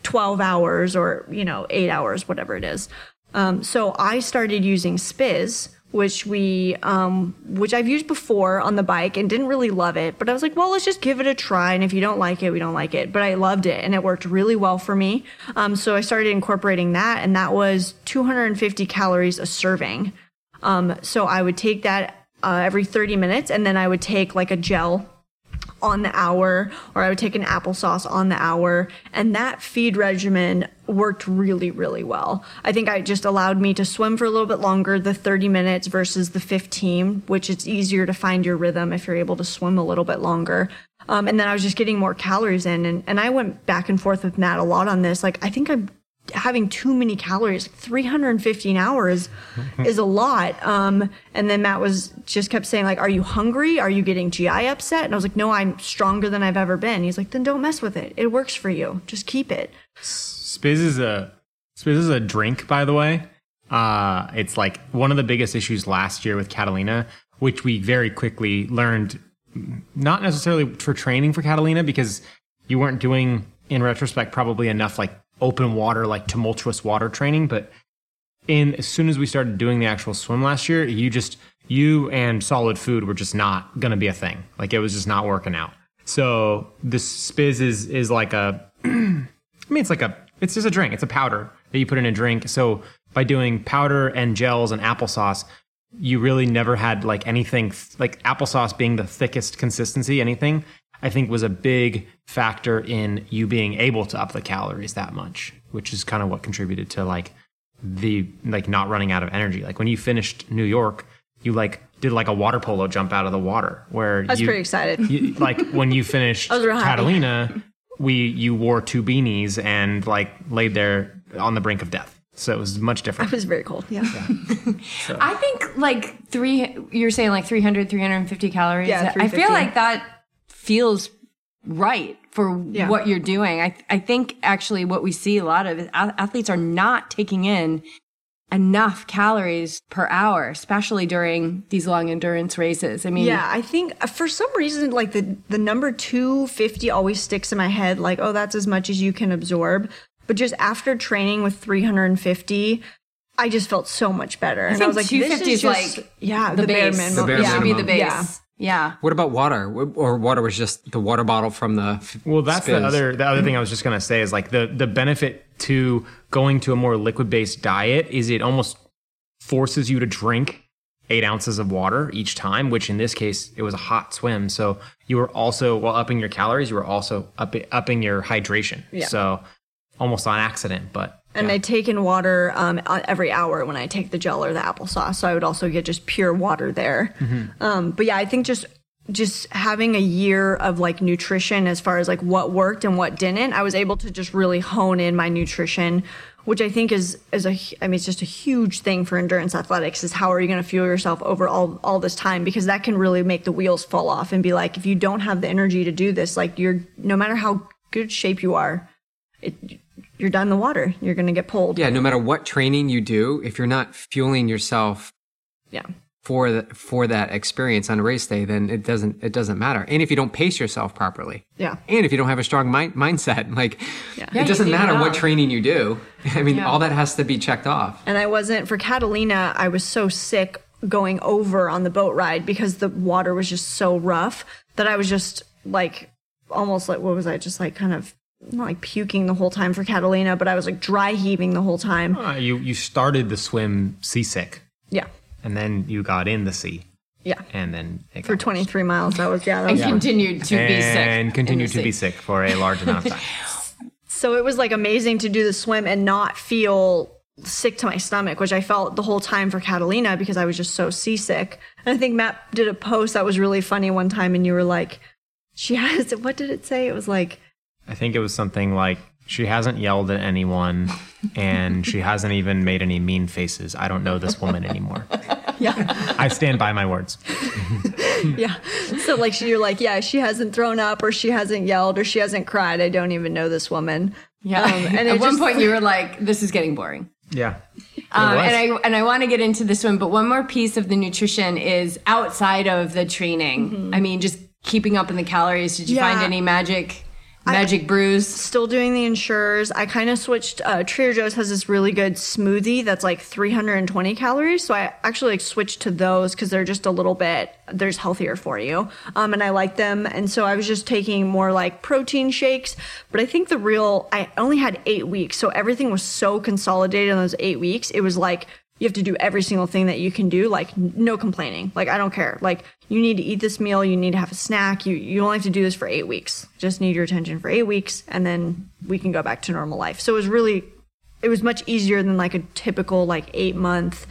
12 hours or, you know, eight hours, whatever it is. Um, so I started using Spiz, which we, um, which I've used before on the bike and didn't really love it, but I was like, well, let's just give it a try. And if you don't like it, we don't like it. But I loved it and it worked really well for me. Um, so I started incorporating that and that was 250 calories a serving. Um, so I would take that uh, every 30 minutes and then I would take like a gel on the hour or I would take an applesauce on the hour. And that feed regimen worked really, really well. I think I just allowed me to swim for a little bit longer, the 30 minutes versus the 15, which it's easier to find your rhythm if you're able to swim a little bit longer. Um, and then I was just getting more calories in. And, and I went back and forth with Matt a lot on this. Like, I think I'm having too many calories 315 hours [LAUGHS] is a lot um and then matt was just kept saying like are you hungry are you getting gi upset and i was like no i'm stronger than i've ever been he's like then don't mess with it it works for you just keep it Spiz is a Spiz is a drink, by the way. Uh, it's like one of the biggest issues last year with Catalina, which we very quickly learned, not necessarily for training for Catalina, because you weren't doing, in retrospect, probably enough like open water, like tumultuous water training. But in as soon as we started doing the actual swim last year, you just you and solid food were just not gonna be a thing. Like it was just not working out. So this Spiz is is like a [CLEARS THROAT] I mean, it's like a, it's just a drink. It's a powder that you put in a drink. So by doing powder and gels and applesauce, you really never had like anything like applesauce being the thickest consistency. Anything I think was a big factor in you being able to up the calories that much, which is kind of what contributed to like the like not running out of energy. Like when you finished New York, you like did like a water polo jump out of the water where you i was you, pretty excited you, like when you [LAUGHS] finished. Catalina, we you wore two beanies and like laid there on the brink of death. So it was much different. It was very cold. Yeah. [LAUGHS] I think like three, you're saying like 300, 350 calories. Yeah, I feel like that feels right for Yeah. what you're doing. I, I think actually what we see a lot of is ath- athletes are not taking in enough calories per hour, especially during these long endurance races. I mean, Yeah, I think uh, for some reason, like the the number two fifty always sticks in my head. Like, oh, that's as much as you can absorb. But just after training with three hundred and fifty, I just felt so much better. and I think was like, this 250 is just, like yeah, the, bare base. minimum. The bare yeah. Should be the minimum. base. Yeah. What about water? Or water was just the water bottle from the. f- Well, that's Spiz. the other the other thing I was just gonna say is like the the benefit to going to a more liquid based diet is it almost forces you to drink eight ounces of water each time, which in this case it was a hot swim. So you were also while upping your calories, you were also up, upping your hydration. Yeah. So almost on accident, but And I take in water um, uh, every hour when I take the gel or the applesauce. So I would also get just pure water there. Um, but yeah, I think just just having a year of like nutrition as far as like what worked and what didn't, I was able to just really hone in my nutrition, which I think is is a I mean it's just a huge thing for endurance athletics is how are you going to fuel yourself over all all this time because that can really make the wheels fall off and be like if you don't have the energy to do this like you're no matter how good shape you are it, you're done in the water. You're going to get pulled. Yeah, no matter what training you do, if you're not fueling yourself Yeah. for the, for that experience on race day, then it doesn't it doesn't matter. And if you don't pace yourself properly, Yeah. and if you don't have a strong mind, mindset, [LAUGHS] like Yeah, it you doesn't matter what training you do. [LAUGHS] I mean, Yeah. all that has to be checked off. And I wasn't, for Catalina, I was so sick going over on the boat ride because the water was just so rough that I was just like, almost like, what was I? Just like kind of, not like puking the whole time for Catalina, but I was like dry heaving the whole time. uh, you you started the swim seasick, Yeah. and then you got in the sea, Yeah. and then it For got 23 miles. That was, yeah. That And was continued to be sick. and in continued the to be sick for a large amount of time. [LAUGHS] So it was like amazing to do the swim and not feel sick to my stomach, which I felt the whole time for Catalina because I was just so seasick. And I think Matt did a post that was really funny one time, and you were like, she [LAUGHS] has, what did it say? It was like, I think it was something like she hasn't yelled at anyone and she hasn't even made any mean faces. I don't know this woman anymore. [LAUGHS] yeah, I stand by my words. [LAUGHS] yeah. So like, she, you're like, yeah, she hasn't thrown up or she hasn't yelled or she hasn't cried. I don't even know this woman. Yeah. Um, and At it one just- point, you were like, "This is getting boring." Yeah. Um, and I and I want to get into this one, but one more piece of the nutrition is outside of the training. I mean, just keeping up in the calories. Did you Yeah. find any magic magic brews? still doing the Ensures. I kind of switched. Uh, Trader Joe's has this really good smoothie that's like 320 calories. So I actually like switched to those because they're just a little bit, there's healthier for you. Um, and I like them. And so I was just taking more like protein shakes. But I think the real, I only had eight weeks. So everything was so consolidated in those eight weeks. It was like, you have to do every single thing that you can do like no complaining. Like i don't care. Like you need to eat this meal you need to have a snack you you only have to do this for eight weeks. Just need your attention for eight weeks and then we can go back to normal life. So it was really it was much easier than like a typical like eight month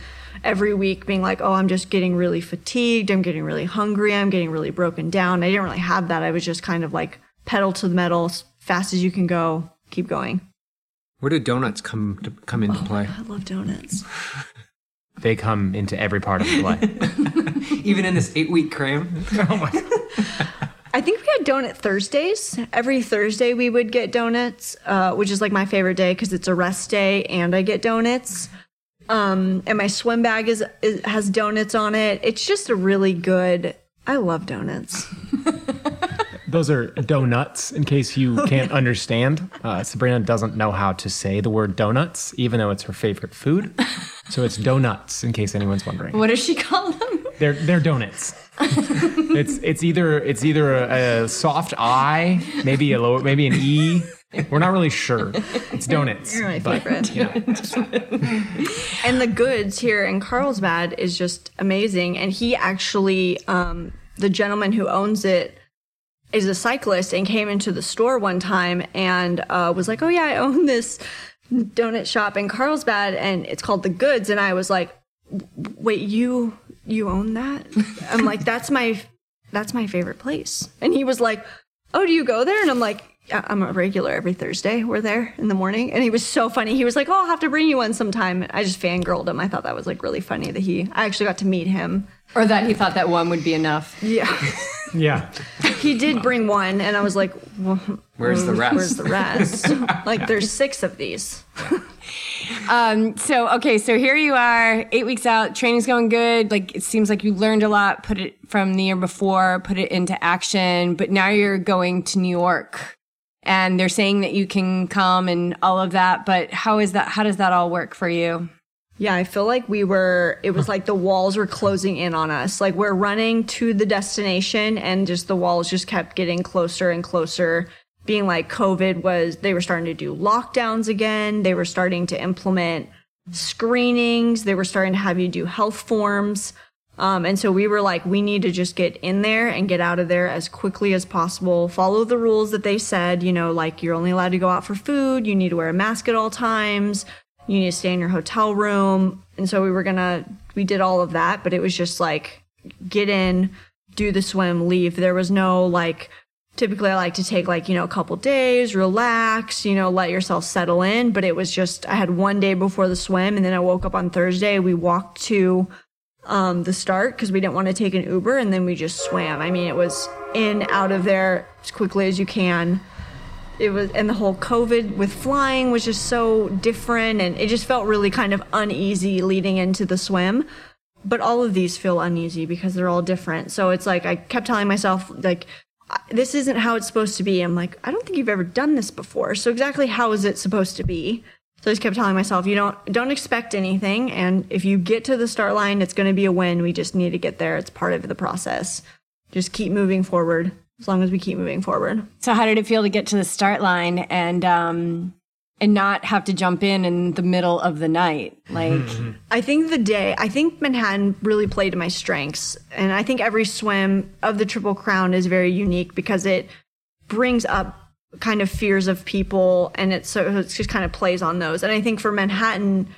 every week being like oh i'm just getting really fatigued i'm getting really hungry i'm getting really broken down. I didn't really have that. I was just kind of like pedal to the metal as fast as you can go keep going. Where do donuts come to, come into oh play? i love donuts [LAUGHS] They come into every part of the play. [LAUGHS] Even in this eight week cram. [LAUGHS] oh my I think we had donut Thursdays. Every Thursday we would get donuts, uh, which is like my favorite day because it's a rest day and I get donuts. Um, and my swim bag is, is has donuts on it. It's just a really good. I love donuts. [LAUGHS] Those are donuts, in case you can't understand. Uh, Sabrina doesn't know how to say the word donuts, even though it's her favorite food. So it's donuts, in case anyone's wondering. What does she call them? They're they're donuts. [LAUGHS] it's it's either it's either a, a soft I, maybe a lower, maybe an E. We're not really sure. It's donuts. You're my but, favorite. you know. [LAUGHS] And the goods here in Carlsbad is just amazing. And he actually, um, the gentleman who owns it is a cyclist and came into the store one time and uh, was like, "Oh yeah, I own this donut shop in Carlsbad and it's called The Goods." And I was like, "Wait, you you own that?" I'm like, "That's my that's my favorite place." And he was like, "Oh, do you go there?" And I'm like, I'm a regular every Thursday. We're there in the morning. And he was so funny. He was like, Oh, I'll have to bring you one sometime. I just fangirled him. I thought that was like really funny that he, I actually got to meet him. Or that he thought that one would be enough. Yeah. [LAUGHS] Yeah. he did bring one. And I was like, well, Where's the rest? Where's the rest? [LAUGHS] like, there's six of these. [LAUGHS] um, So, okay, so here you are, eight weeks out, training's going good. Like, it seems like you learned a lot, put it from the year before, put it into action, but now you're going to New York. And they're saying that you can come and all of that, but how is that, how does that all work for you? Yeah, I feel like we were, it was like the walls were closing in on us. Like we're running to the destination and just the walls just kept getting closer and closer. Being like COVID was, they were starting to do lockdowns again. They were starting to implement screenings. They were starting to have you do health forms. Um, and so we were like, we need to just get in there and get out of there as quickly as possible. Follow the rules that they said, you know, like you're only allowed to go out for food. You need to wear a mask at all times you need to stay in your hotel room. And so we were gonna, we did all of that, but it was just like, get in, do the swim, leave. There was no like, typically I like to take like, you know, a couple days, relax, you know, let yourself settle in. But it was just, I had one day before the swim and then I woke up on Thursday. We walked to, um, the start because we didn't want to take an Uber and then we just swam. I mean, it was in, out of there as quickly as you can it was and the whole covid with flying was just so different and it just felt really kind of uneasy leading into the swim. But all of these feel uneasy because they're all different. So it's like i kept telling myself like this isn't how it's supposed to be. I'm like i don't think you've ever done this before. So exactly how is it supposed to be? So i just kept telling myself you don't don't expect anything and if you get to the start line it's going to be a win. We just need to get there. It's part of the process. Just keep moving forward as long as we keep moving forward So, how did it feel to get to the start line and, um, and not have to jump in in the middle of the night? Like, I think the day, I think Manhattan really played to my strengths. And I think every swim of the Triple Crown is very unique because it brings up kind of fears of people and it so it just kind of plays on those. And I think for Manhattan,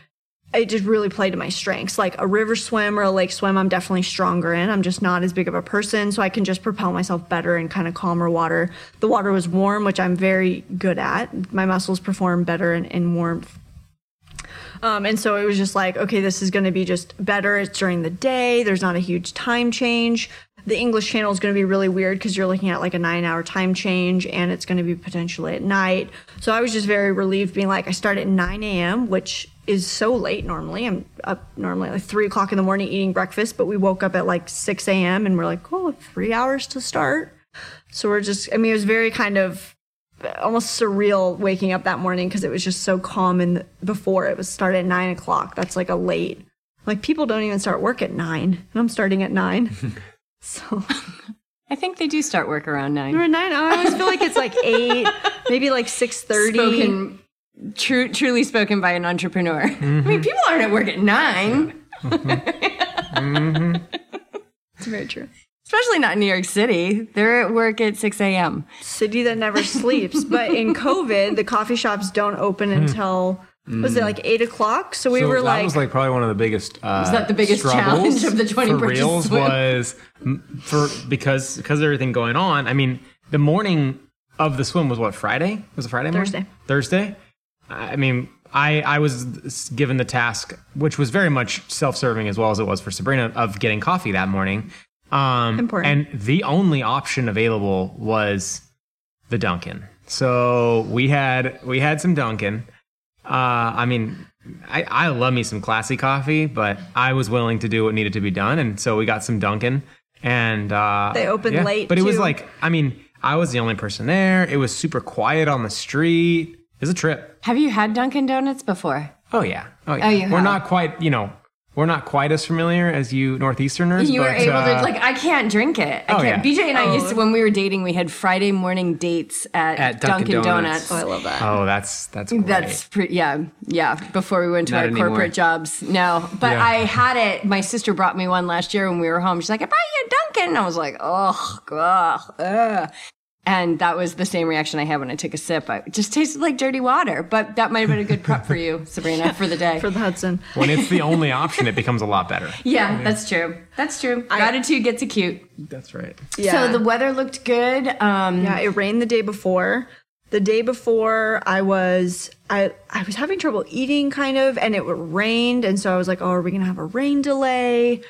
it just really played to my strengths. Like a river swim or a lake swim, I'm definitely stronger in. I'm just not as big of a person, so I can just propel myself better in kind of calmer water. The water was warm, which I'm very good at. My muscles perform better in, in warmth. Um, and so it was just like, okay, this is going to be just better. It's during the day. There's not a huge time change. The English channel is going to be really weird because you're looking at like a nine hour time change and it's going to be potentially at night. So I was just very relieved being like, I start at 9 a.m., which is so late normally. I'm up normally like three o'clock in the morning eating breakfast, but we woke up at like 6 a.m. and we're like, oh, three hours to start. So we're just, I mean, it was very kind of uh, almost surreal waking up that morning because it was just so calm and before it was started at nine o'clock. That's like a late. Like people don't even start work at nine, and I'm starting at nine. [LAUGHS] so I think they do start work around nine. we're nine. I always feel like it's like eight, maybe like six thirty. Spoken, true, truly spoken by an entrepreneur. [LAUGHS] I mean, people aren't at work at nine, mm-hmm. [LAUGHS] It's very true. especially not in New York City. They're at work at 6 a.m. City that never sleeps. But in [LAUGHS] COVID, the coffee shops don't open hmm. until was it hmm. like eight o'clock? So we So were that like, was like probably one of the biggest. Uh, Was that the biggest challenge of the 20 for bridges reals swim? was for because because of everything going on. I mean, the morning of the swim was what Friday? Was it Friday? morning? Thursday. Thursday. I mean, I I was given the task, which was very much self-serving as well as it was for Sabrina, of getting coffee that morning. Um, Important. And the only option available was the Dunkin'. So we had we had some Dunkin'. Uh, I mean, I, I love me some classy coffee, but I was willing to do what needed to be done, and so we got some Dunkin'. And uh, They opened late, but it was like, I mean, I was the only person there. It was super quiet on the street. It a trip. Have you had Dunkin' Donuts before? Oh yeah, oh yeah. Oh, you we're have. not quite, you know, we're not quite as familiar as you northeasterners. You were able uh, to like I can't drink it. I Oh, can't. yeah. BJ and I used to when we were dating, we had Friday morning dates at, At Dunkin', Dunkin' Donuts. Donuts. oh, I love that. Oh, that's that's great. That's pretty, yeah, yeah. Before we went to Not our anymore. corporate jobs. No, but Yeah. I had it. My sister brought me one last year when we were home. She's like, I brought you a Dunkin'. And I was like, oh, ugh, ugh. And that was the same reaction I had when I took a sip. I, it just tasted like dirty water. But that might have been a good prep for you, [LAUGHS] Sabrina, for the day. For the Hudson. when it's the only option, it becomes a lot better. [LAUGHS] yeah, that's true. That's true. Gratitude gets acute. That's right. Yeah. So the weather looked good. Um, Yeah, it rained the day before. the day before I was I I was having trouble eating kind of and it rained and so I was like, "Oh, are we going to have a rain delay?"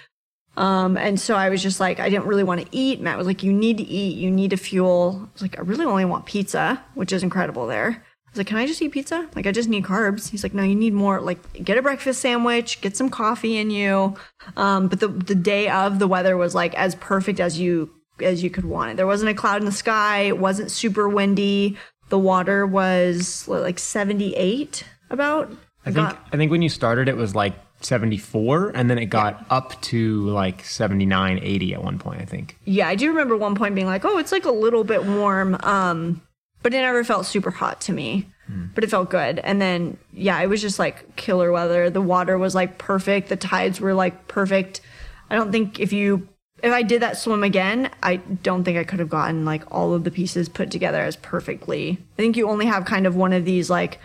Um, and so I was just like, I didn't really want to eat. Matt was like, you need to eat, you need to fuel. I was like, I really only want pizza, which is incredible there. I was like, can I just eat pizza? Like, I just need carbs. He's like, no, you need more. Like, get a breakfast sandwich, get some coffee in you. Um, but the the day of, the weather was like as perfect as you as you could want it. There wasn't a cloud in the sky. It wasn't super windy. The water was like 78 about. I think I think when you started it was like 74 and then it got up to like 79 80 at one point i think Yeah, I do remember one point being like, "Oh, it's like a little bit warm," um, but it never felt super hot to me. But it felt good. And then, yeah, it was just like killer weather. The water was like perfect. The tides were like perfect. I don't think if you if I did that swim again, I don't think I could have gotten like all of the pieces put together as perfectly. I think you only have kind of one of these like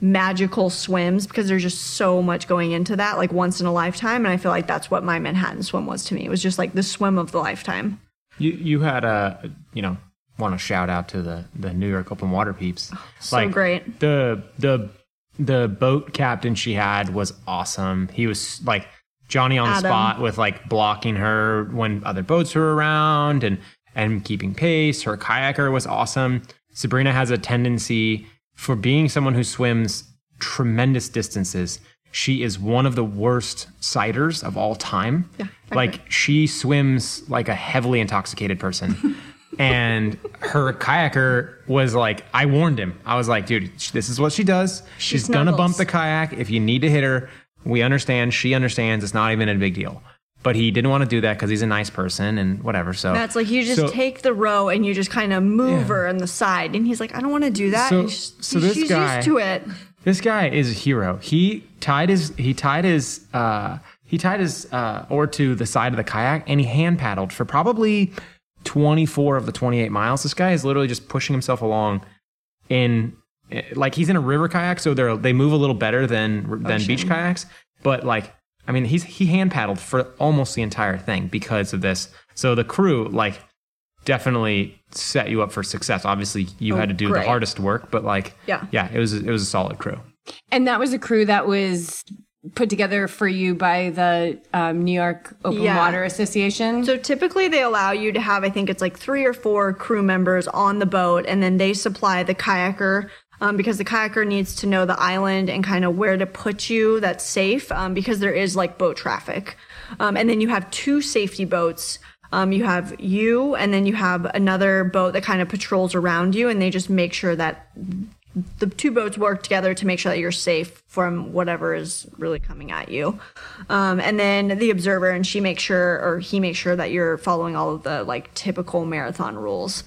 magical swims because there's just so much going into that like once in a lifetime and I feel like that's what my Manhattan swim was to me. It was just like the swim of the lifetime. you you had a you know want to shout out to the the new york open water peeps oh, so great. the the the boat captain she had was awesome he was like johnny on the spot with like blocking her when other boats were around and and keeping pace her kayaker was awesome sabrina has a tendency for being someone who swims tremendous distances she is one of the worst sighters of all time. Yeah, like she swims like a heavily intoxicated person. [LAUGHS] And her kayaker was like i warned him. I was like dude this is what she does. She's gonna bump the kayak if you need to hit her. We understand. She understands. It's not even a big deal but he didn't want to do that because he's a nice person and whatever so That's like you just so- take the row and you just kind of move Yeah. her on the side, and he's like, I don't want to do that. So- And she's, so this she's guy- used to it. This guy is a hero. He tied his he tied his uh he tied his uh oar to the side of the kayak and he hand paddled for probably 24 of the 28 miles. This guy is literally just pushing himself along in eh, like he's in a river kayak so they're they move a little better than than beach kayaks, but like I mean he's he hand paddled for almost the entire thing because of this. So the crew like definitely set you up for success. Obviously you had to do Oh, great. the hardest work, but like Yeah. yeah, it was it was a solid crew. And that was a crew that was put together for you by the um, New York Open Yeah. Water Association. So typically they allow you to have, I think it's like three or four crew members on the boat, and then they supply the kayaker. Um, because the kayaker needs to know the island and kind of where to put you that's safe um, because there is like boat traffic. Um, and then you have two safety boats. Um, you have you, and then you have another boat that kind of patrols around you, and they just make sure that the two boats work together to make sure that you're safe from whatever is really coming at you. Um, and then the observer, and she makes sure, or he makes sure that you're following all of the like typical marathon rules.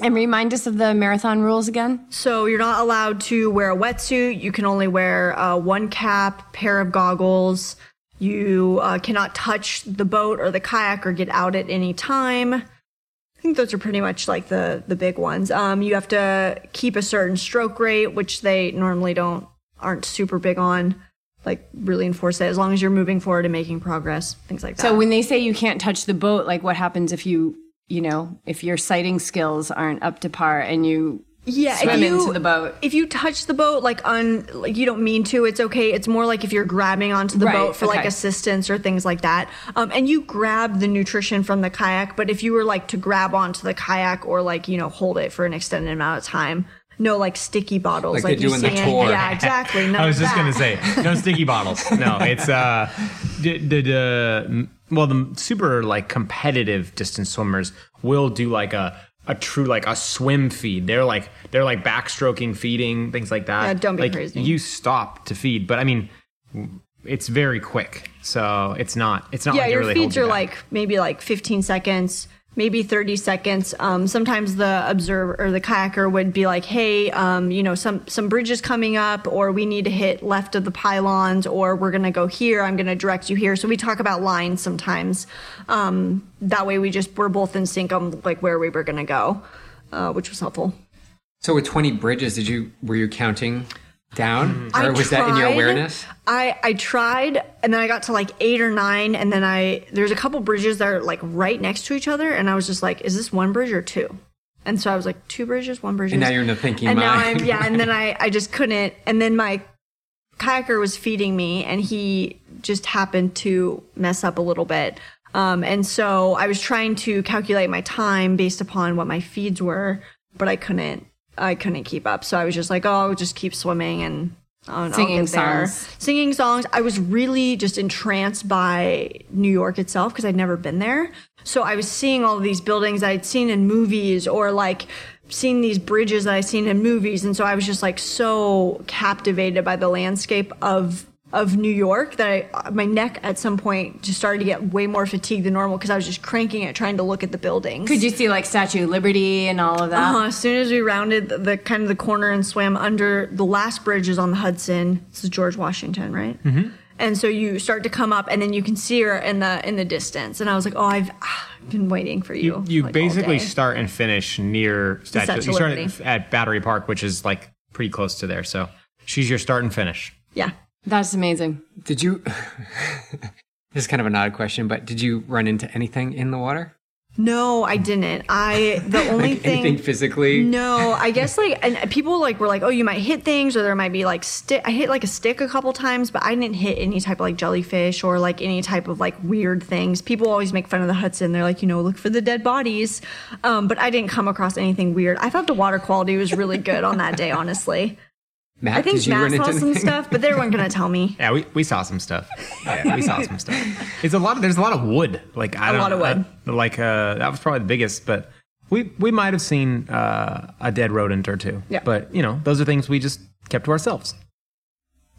And remind us of the marathon rules again. So you're not allowed to wear a wetsuit. You can only wear uh, one cap, pair of goggles. You uh, cannot touch the boat or the kayak or get out at any time. I think those are pretty much like the the big ones. Um, you have to keep a certain stroke rate, which they normally don't aren't super big on. Like really enforce it as long as you're moving forward and making progress, things like that. So when they say you can't touch the boat, like what happens if you, you know, if your sighting skills aren't up to par and you yeah, swim if you, into the boat? If you touch the boat like on like you don't mean to, it's okay. It's more like if you're grabbing onto the Right, boat for like assistance or things like that. Um, and you grab the nutrition from the kayak, but if you were like to grab onto the kayak or like you know hold it for an extended amount of time, no like sticky bottles Like like, they you do in see the tour. Yeah, exactly. [LAUGHS] None I was just that. gonna say no sticky bottles. No, it's uh, the, the, the well the super like competitive distance swimmers will do like a a true like a swim feed. They're like they're like backstroking, feeding things like that. Yeah, don't be like, crazy. You stop to feed, but I mean, it's very quick, so it's not it's not yeah, like your really feeds you are back. like maybe like 15 seconds, maybe 30 seconds. Um, sometimes the observer or the kayaker would be like, "Hey, um, you know, some some bridges coming up, or we need to hit left of the pylons, or we're gonna go here. I'm gonna direct you here." So we talk about lines sometimes. Um, that way, we just we're both in sync on like where we were gonna go, uh, which was helpful. So with 20 bridges, did you were you counting down, or I was that in your awareness? I I tried, and then I got to like eight or nine, and then I there's a couple bridges that are like right next to each other, and I was just like, is this one bridge or two? And so I was like, two bridges, one bridge. And now you're in the thinking And now mind. I'm yeah. And then [LAUGHS] I I just couldn't. And then my kayaker was feeding me, and he just happened to mess up a little bit. Um, and so I was trying to calculate my time based upon what my feeds were, but I couldn't. I couldn't keep up. So I was just like, oh, I'll just keep swimming and. I'll- I'll Singing there. songs. Singing songs. I was really just entranced by New York itself because I'd never been there. So I was seeing all these buildings I'd seen in movies or like seeing these bridges that I'd seen in movies. And so I was just like so captivated by the landscape of of New York that I, my neck at some point just started to get way more fatigued than normal because I was just cranking it trying to look at the buildings. Could you see like Statue of Liberty and all of that? Uh, as soon as we rounded the, the kind of the corner and swam under the last bridge is on the Hudson. This is George Washington, right? Mm-hmm. And so you start to come up, and then you can see her in the in the distance. And I was like, "Oh, I've ah, been waiting for you." You, you like, basically start and finish near Statue. Statue you start Liberty. at Battery Park, which is like pretty close to there. So she's your start and finish. yeah. That's amazing. Did you? [LAUGHS] this is kind of an odd question, but did you run into anything in the water? No, I didn't. I the [LAUGHS] only Like thing. anything physically? No, I guess like and people like were like, oh, you might hit things, or there might be like stick. I hit like a stick a couple times, but I didn't hit any type of like jellyfish or like any type of like weird things. People always make fun of the Hudson. They're like, you know, look for the dead bodies, um, but I didn't come across anything weird. I thought the water quality was really good on that day. Honestly, Matt, I think did you Matt saw some anything? stuff, but they weren't gonna tell me. Yeah, we, we saw some stuff. [LAUGHS] Yeah, we saw some stuff. It's a lot. Of, there's a lot of wood. Like I A don't, lot of wood. uh, like uh, that was probably the biggest, but we we might have seen uh, a dead rodent or two. Yeah. But you know, those are things we just kept to ourselves.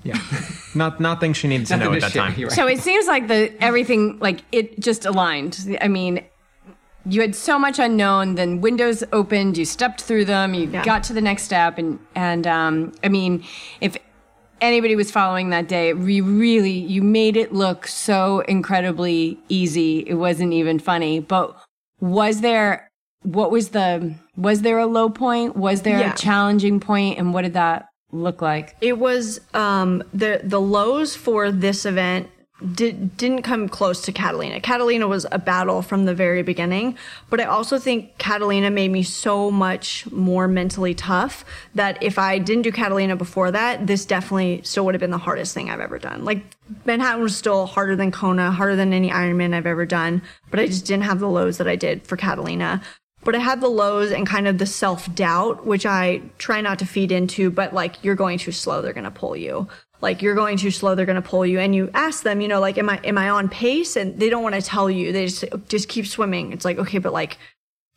Yeah, [LAUGHS] not not things she needed to know at that share, time. right. So it seems like the everything like it just aligned. I mean, you had so much unknown. Then windows opened. You stepped through them. You Yeah. got to the next step, and and um, I mean, if anybody was following that day, we really you made it look so incredibly easy. It wasn't even funny. But was there? What was the? Was there a low point? Was there Yeah. a challenging point? And what did that look like? It was um, the the lows for this event did, didn't come close to Catalina. Catalina was a battle from the very beginning, but I also think Catalina made me so much more mentally tough that if I didn't do Catalina before that, this definitely still would have been the hardest thing I've ever done. Like Manhattan was still harder than Kona, harder than any Ironman I've ever done, but I just didn't have the lows that I did for Catalina. But I had the lows and kind of the self doubt, which I try not to feed into, but like you're going too slow, they're going to pull you. Like you're going too slow, they're going to pull you. And you ask them, you know, like, am I, am I on pace? And they don't want to tell you. They just, just keep swimming. It's like, okay, but like,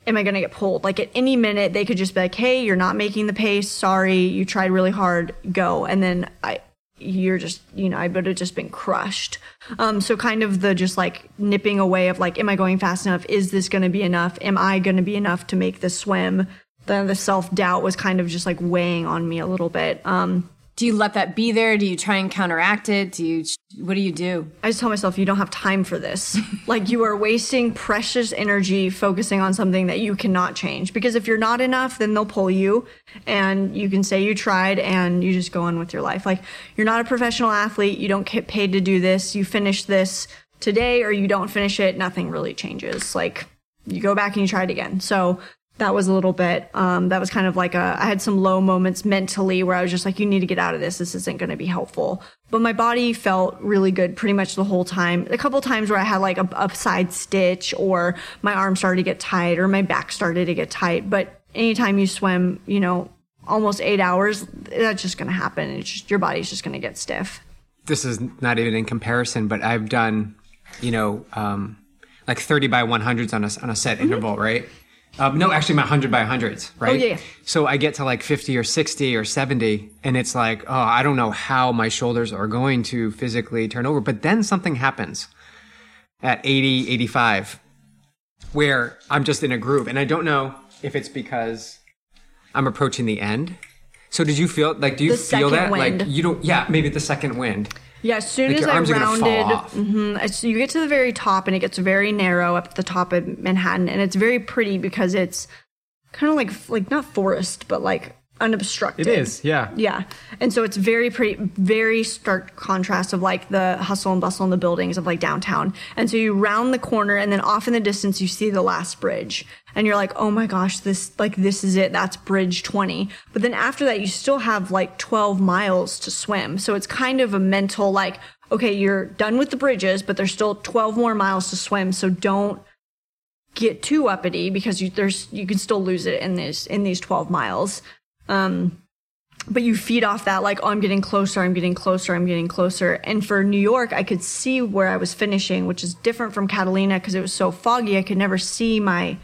am I going to get pulled? Like at any minute, they could just be like, hey, you're not making the pace. Sorry, you tried really hard. Go. And then I, you're just, you know, I would have just been crushed. Um, so kind of the just like nipping away of like, am I going fast enough? Is this going to be enough? Am I going to be enough to make this swim? Then the self doubt was kind of just like weighing on me a little bit. Um, Do you let that be there? Do you try and counteract it? Do you? What do you do? I just tell myself, you don't have time for this. [LAUGHS] like, you are wasting precious energy focusing on something that you cannot change. Because if you're not enough, then they'll pull you and you can say you tried and you just go on with your life. Like, you're not a professional athlete. You don't get paid to do this. You finish this today or you don't finish it. Nothing really changes. Like, you go back and you try it again. So, that was a little bit um, that was kind of like a i had some low moments mentally where i was just like you need to get out of this. This isn't going to be helpful. But my body felt really good pretty much the whole time. A couple times where i had like a, a side stitch or my arm started to get tight or my back started to get tight. But anytime you swim you know almost eight hours that's just going to happen. It's just your body's just going to get stiff. This is not even in comparison, but I've done, you know, um, like 30 by 100s on a, on a set interval, right? Um, no, actually, my 100 by 100s, right? Mm-hmm. Oh, yeah. So I get to like 50 or 60 or 70, and it's like, oh, I don't know how my shoulders are going to physically turn over. But then something happens at 80, 85, where I'm just in a groove. And I don't know if it's because I'm approaching the end. So did you feel like, do you The feel that? wind. Like, you don't, yeah, maybe the second wind. Yeah as soon Like as i arms are gonna fall rounded mhm, as you get to the very top and it gets very narrow up at the top of manhattan and it's very pretty because it's kind of like like not forest but like unobstructed. It is, yeah. yeah. And so it's very pretty very stark contrast of like the hustle and bustle in the buildings of like downtown. And so you round the corner and then off in the distance you see the last bridge and you're like, oh my gosh, this, like, this is it. That's bridge 20. But then after that, you still have like 12 miles to swim. So it's kind of a mental, like, okay, you're done with the bridges, but there's still 12 more miles to swim. So don't get too uppity because you, there's, you can still lose it in this, in these 12 miles. Um, but you feed off that like oh i'm getting closer i'm getting closer i'm getting closer and for new york i could see where i was finishing which is different from catalina because it was so foggy i could never see my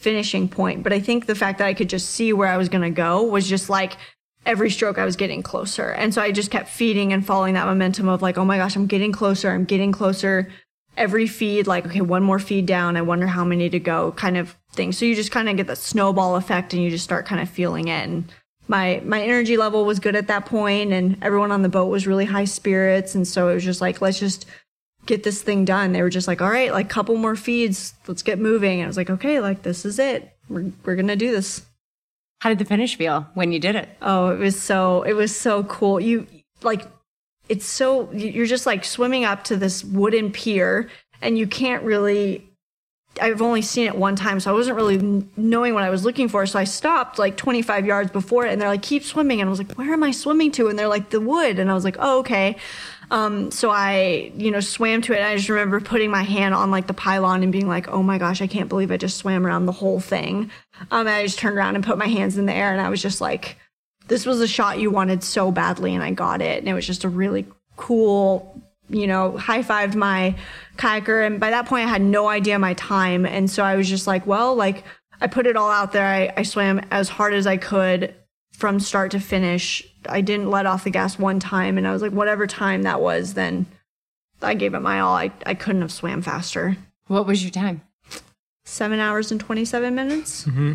finishing point but i think the fact that i could just see where i was going to go was just like every stroke i was getting closer. And so i just kept feeding and following that momentum of like oh my gosh i'm getting closer i'm getting closer. Every feed like okay one more feed down i wonder how many to go kind of thing. So you just kind of get the snowball effect and you just start kind of feeling it. And my my energy level was good at that point and everyone on the boat was really high spirits. And so it was just like let's just get this thing done they were just like all right like couple more feeds let's get moving and i was like okay like this is it we're, we're gonna do this How did the finish feel when you did it? oh it was so it was so cool you like it's so you're just like swimming up to this wooden pier and you can't really I've only seen it one time, so I wasn't really knowing what I was looking for. So I stopped like 25 yards before it, and they're like, "Keep swimming." And I was like, "Where am I swimming to?" And they're like, "The wood." And I was like, "Oh, okay." Um, so I, you know, swam to it. I just remember putting my hand on like the pylon and being like, "Oh my gosh, I can't believe I just swam around the whole thing." Um, I just turned around and put my hands in the air, and I was just like, "This was a shot you wanted so badly, and I got it." And it was just a really cool you know, high fived my kayaker. And by that point, I had no idea my time. And so I was just like, well, like, I put it all out there. I, I swam as hard as I could from start to finish. I didn't let off the gas one time. And I was like, whatever time that was, then I gave it my all. I, I couldn't have swam faster. What was your time? Seven hours and 27 minutes. Mm-hmm.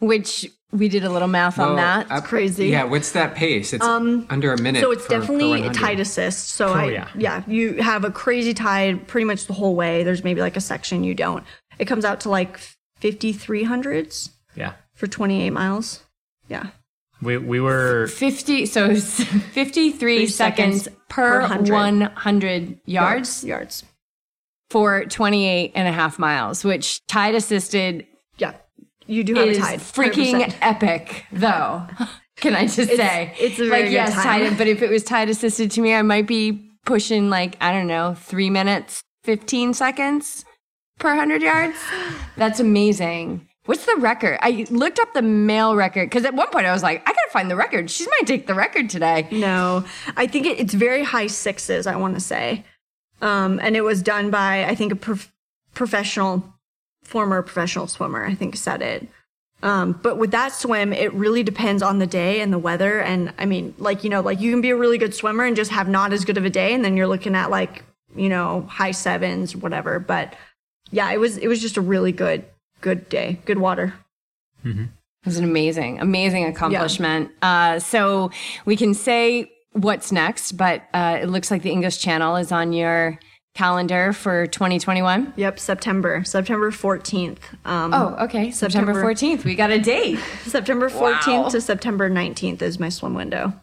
[LAUGHS] Which we did a little math on Well, that. up- crazy. Yeah, what's that pace? It's um, under a minute. So it's for- for definitely 100. tide assist. So Oh, I, yeah. yeah. you have a crazy tide pretty much the whole way. There's maybe like a section you don't. It comes out to like 5300s Yeah. for 28 miles. Yeah. We we were 50 so it's [LAUGHS] 53 seconds, seconds per, per hundred. 100 yards Yards. for 28 and a half miles which tide assisted Yeah. You do have is a tide. freaking 100%. epic though [LAUGHS] can i just say it's a very like good yes time. tide but if it was [LAUGHS] tide assisted to me i might be pushing like i don't know three minutes 15 seconds per 100 yards [GASPS] that's amazing What's the record? I looked up the male record because at one point I was like, I gotta find the record. She might take the record today. No, I think it, it's very high sixes, I want to say. Um, and it was done by, I think, a prof- professional, former professional swimmer, I think said it. Um, but with that swim, it really depends on the day and the weather. And I mean, like, you know, like you can be a really good swimmer and just have not as good of a day. And then you're looking at like, you know, high sevens, whatever. But yeah, it was, it was just a really good, good day, good water. It was an amazing, amazing accomplishment. Uh, so we can say what's next, but uh, it looks like the English Channel is on your calendar for 2021. Yep. September, September 14th. Um, Oh, okay. September, September. 14th. We got a date. September 14th Wow. to September 19th is my swim window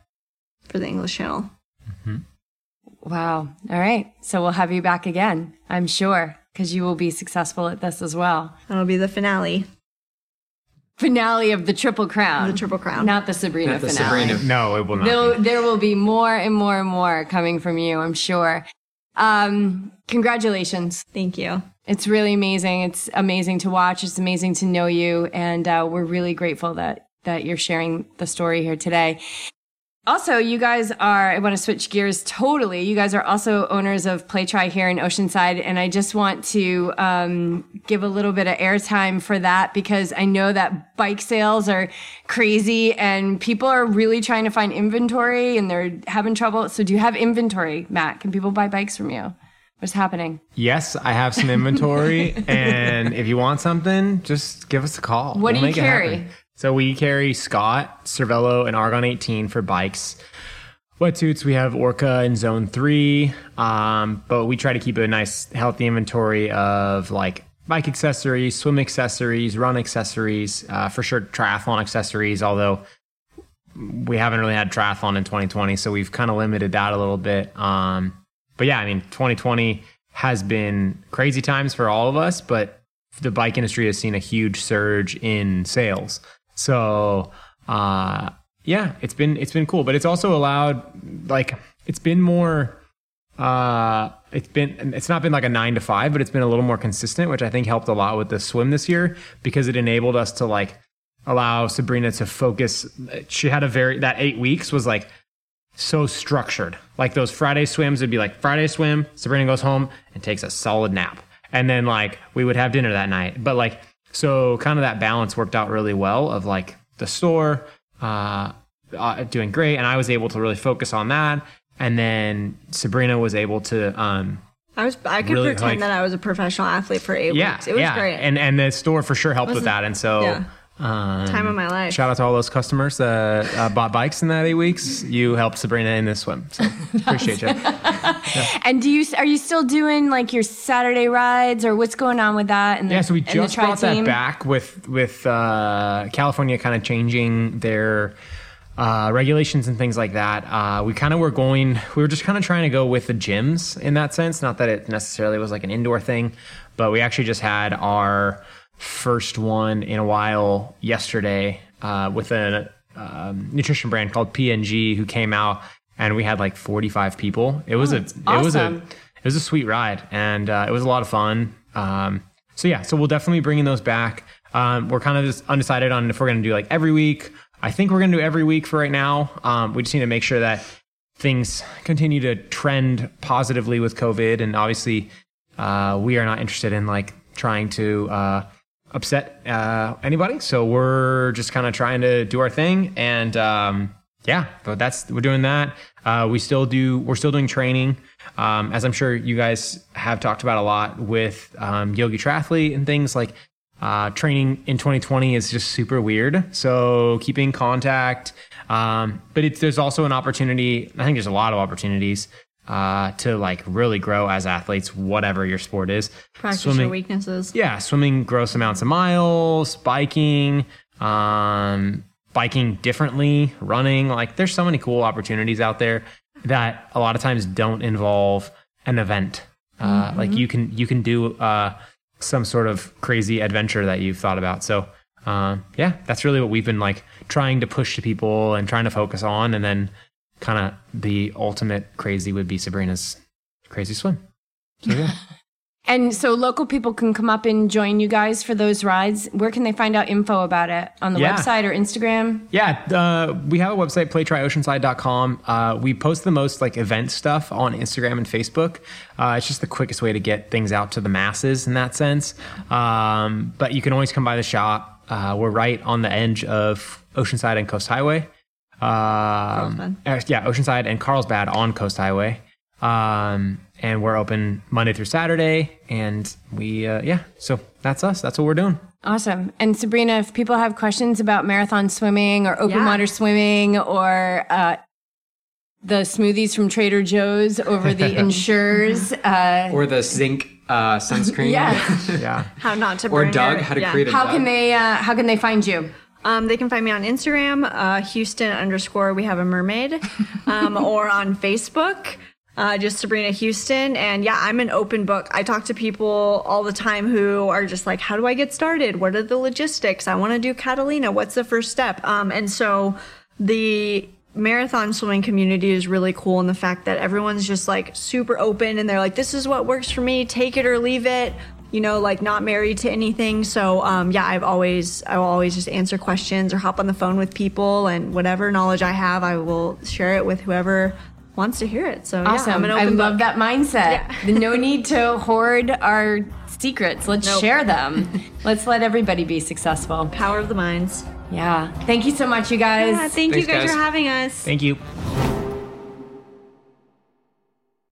for the English Channel. Wow. All right. So we'll have you back again, I'm sure, because you will be successful at this as well. That'll be the finale, Finale of the Triple Crown. the Triple Crown. Not the Sabrina Not the finale. Sabrina. no, it will not. There, be. there will be more and more and more coming from you, I'm sure. Um, congratulations. Thank you. It's really amazing. It's amazing to watch. It's amazing to know you, and uh, we're really grateful that that you're sharing the story here today. Also, you guys are, I want to switch gears totally. You guys are also owners of Play Tri here in Oceanside. And I just want to um, give a little bit of airtime for that because I know that bike sales are crazy and people are really trying to find inventory and they're having trouble. So, do you have inventory, Matt? Can people buy bikes from you? What's happening? Yes, I have some inventory, [LAUGHS] and if you want something, just give us a call. What do you carry? So we carry Scott, Cervelo, and Argon 18 for bikes. Wetsuits, we have Orca in Zone 3, um, but we try to keep a nice, healthy inventory of like bike accessories, swim accessories, run accessories, uh, for sure triathlon accessories, although we haven't really had triathlon in 2020, so we've kind of limited that a little bit. Um, but yeah, I mean, 2020 has been crazy times for all of us, but the bike industry has seen a huge surge in sales. So uh, yeah, it's been it's been cool, but it's also allowed like it's been more. Uh, it's been it's not been like a nine to five, but it's been a little more consistent, which I think helped a lot with the swim this year because it enabled us to like allow Sabrina to focus. She had a very that eight weeks was like so structured. Like those Friday swims would be like Friday swim, Sabrina goes home and takes a solid nap. And then like we would have dinner that night. But like so kind of that balance worked out really well of like the store uh, uh doing great and I was able to really focus on that and then Sabrina was able to um I was I could Really, pretend like- that I was a professional athlete for eight yeah, weeks. It was yeah. great. And and the store for sure helped with that. And so yeah. Um, Time of my life. Shout out to all those customers that uh, bought bikes in that eight weeks. You helped Sabrina in this swim. So [LAUGHS] appreciate you. [LAUGHS] And do you are you still doing like your Saturday rides or what's going on with that? And Yeah, so we just brought that back with with uh, California kind of changing their uh, regulations and things like that. Uh, we kind of were going, we were just kind of trying to go with the gyms in that sense. Not that it necessarily was like an indoor thing, but we actually just had our first one in a while yesterday uh, with a um, nutrition brand called PNG who came out and we had like 45 people. It was a, it was a, it was a sweet ride and uh, it was a lot of fun. Um, so yeah, so we'll definitely bringing those back. Um, we're kind of just undecided on if we're going to do like every week. I think we're going to do every week for right now. Um, we just need to make sure that things continue to trend positively with COVID, and obviously, uh, we are not interested in like trying to uh, upset uh, anybody. So we're just kind of trying to do our thing, and um, yeah, but that's we're doing that. Uh, we still do. We're still doing training, um, as I'm sure you guys have talked about a lot with um, Yogi Triathlete and things like. Uh, training in 2020 is just super weird. So keeping contact, um, but it's, there's also an opportunity. I think there's a lot of opportunities uh, to like really grow as athletes, whatever your sport is. Practice Swimming- your weaknesses. yeah, swimming gross amounts of miles, biking, um, biking differently, running. Like, there's so many cool opportunities out there that a lot of times don't involve an event. Uh, Like you can you can do uh, some sort of crazy adventure that you've thought about. So um, yeah, that's really what we've been like trying to push to people and trying to focus on, and then kind of the ultimate crazy would be Sabrina's crazy swim. So yeah. [LAUGHS] And so local people can come up and join you guys for those rides. Where can they find out info about it? On the Yeah. website or Instagram? Yeah, uh, we have a website, playtrioceanside.com. Uh, we post the most like event stuff on Instagram and Facebook. Uh, it's just the quickest way to get things out to the masses in that sense. Um, but you can always come by the shop. Uh, we're right on the edge of Oceanside and Coast Highway. Um, uh, yeah, Oceanside and Carlsbad on Coast Highway. Um, and we're open Monday through Saturday. And we, uh, yeah, so that's us. That's what we're doing. Awesome. And Sabrina, if people have questions about marathon swimming or open Yeah. water swimming or uh, the smoothies from Trader Joe's over the [LAUGHS] Ensures, uh, Or the zinc uh, sunscreen. [LAUGHS] yeah, Yeah. [LAUGHS] How not to Or burn Doug, your- how to yeah. create a how Doug. can they uh, how can they find you? Um, they can find me on Instagram, uh, Houston underscore we have a mermaid, [LAUGHS] um, or on Facebook, uh, just Sabrina Houston. And yeah, I'm an open book. I talk to people all the time who are just like, how do I get started? What are the logistics? I want to do Catalina. What's the first step? Um, and so the marathon swimming community is really cool in the fact that everyone's just like super open and they're like, this is what works for me. Take it or leave it you know, like not married to anything. So um, yeah, I've always I will always just answer questions or hop on the phone with people and whatever knowledge I have, I will share it with whoever wants to hear it. So yeah, Awesome. I'm an I open love that mindset. no need to hoard our secrets. Let's Nope. share them. Let's let everybody be successful. Power of the minds. Yeah. Thank you so much, you guys. Yeah, thank you guys, guys. for having us. Thank you.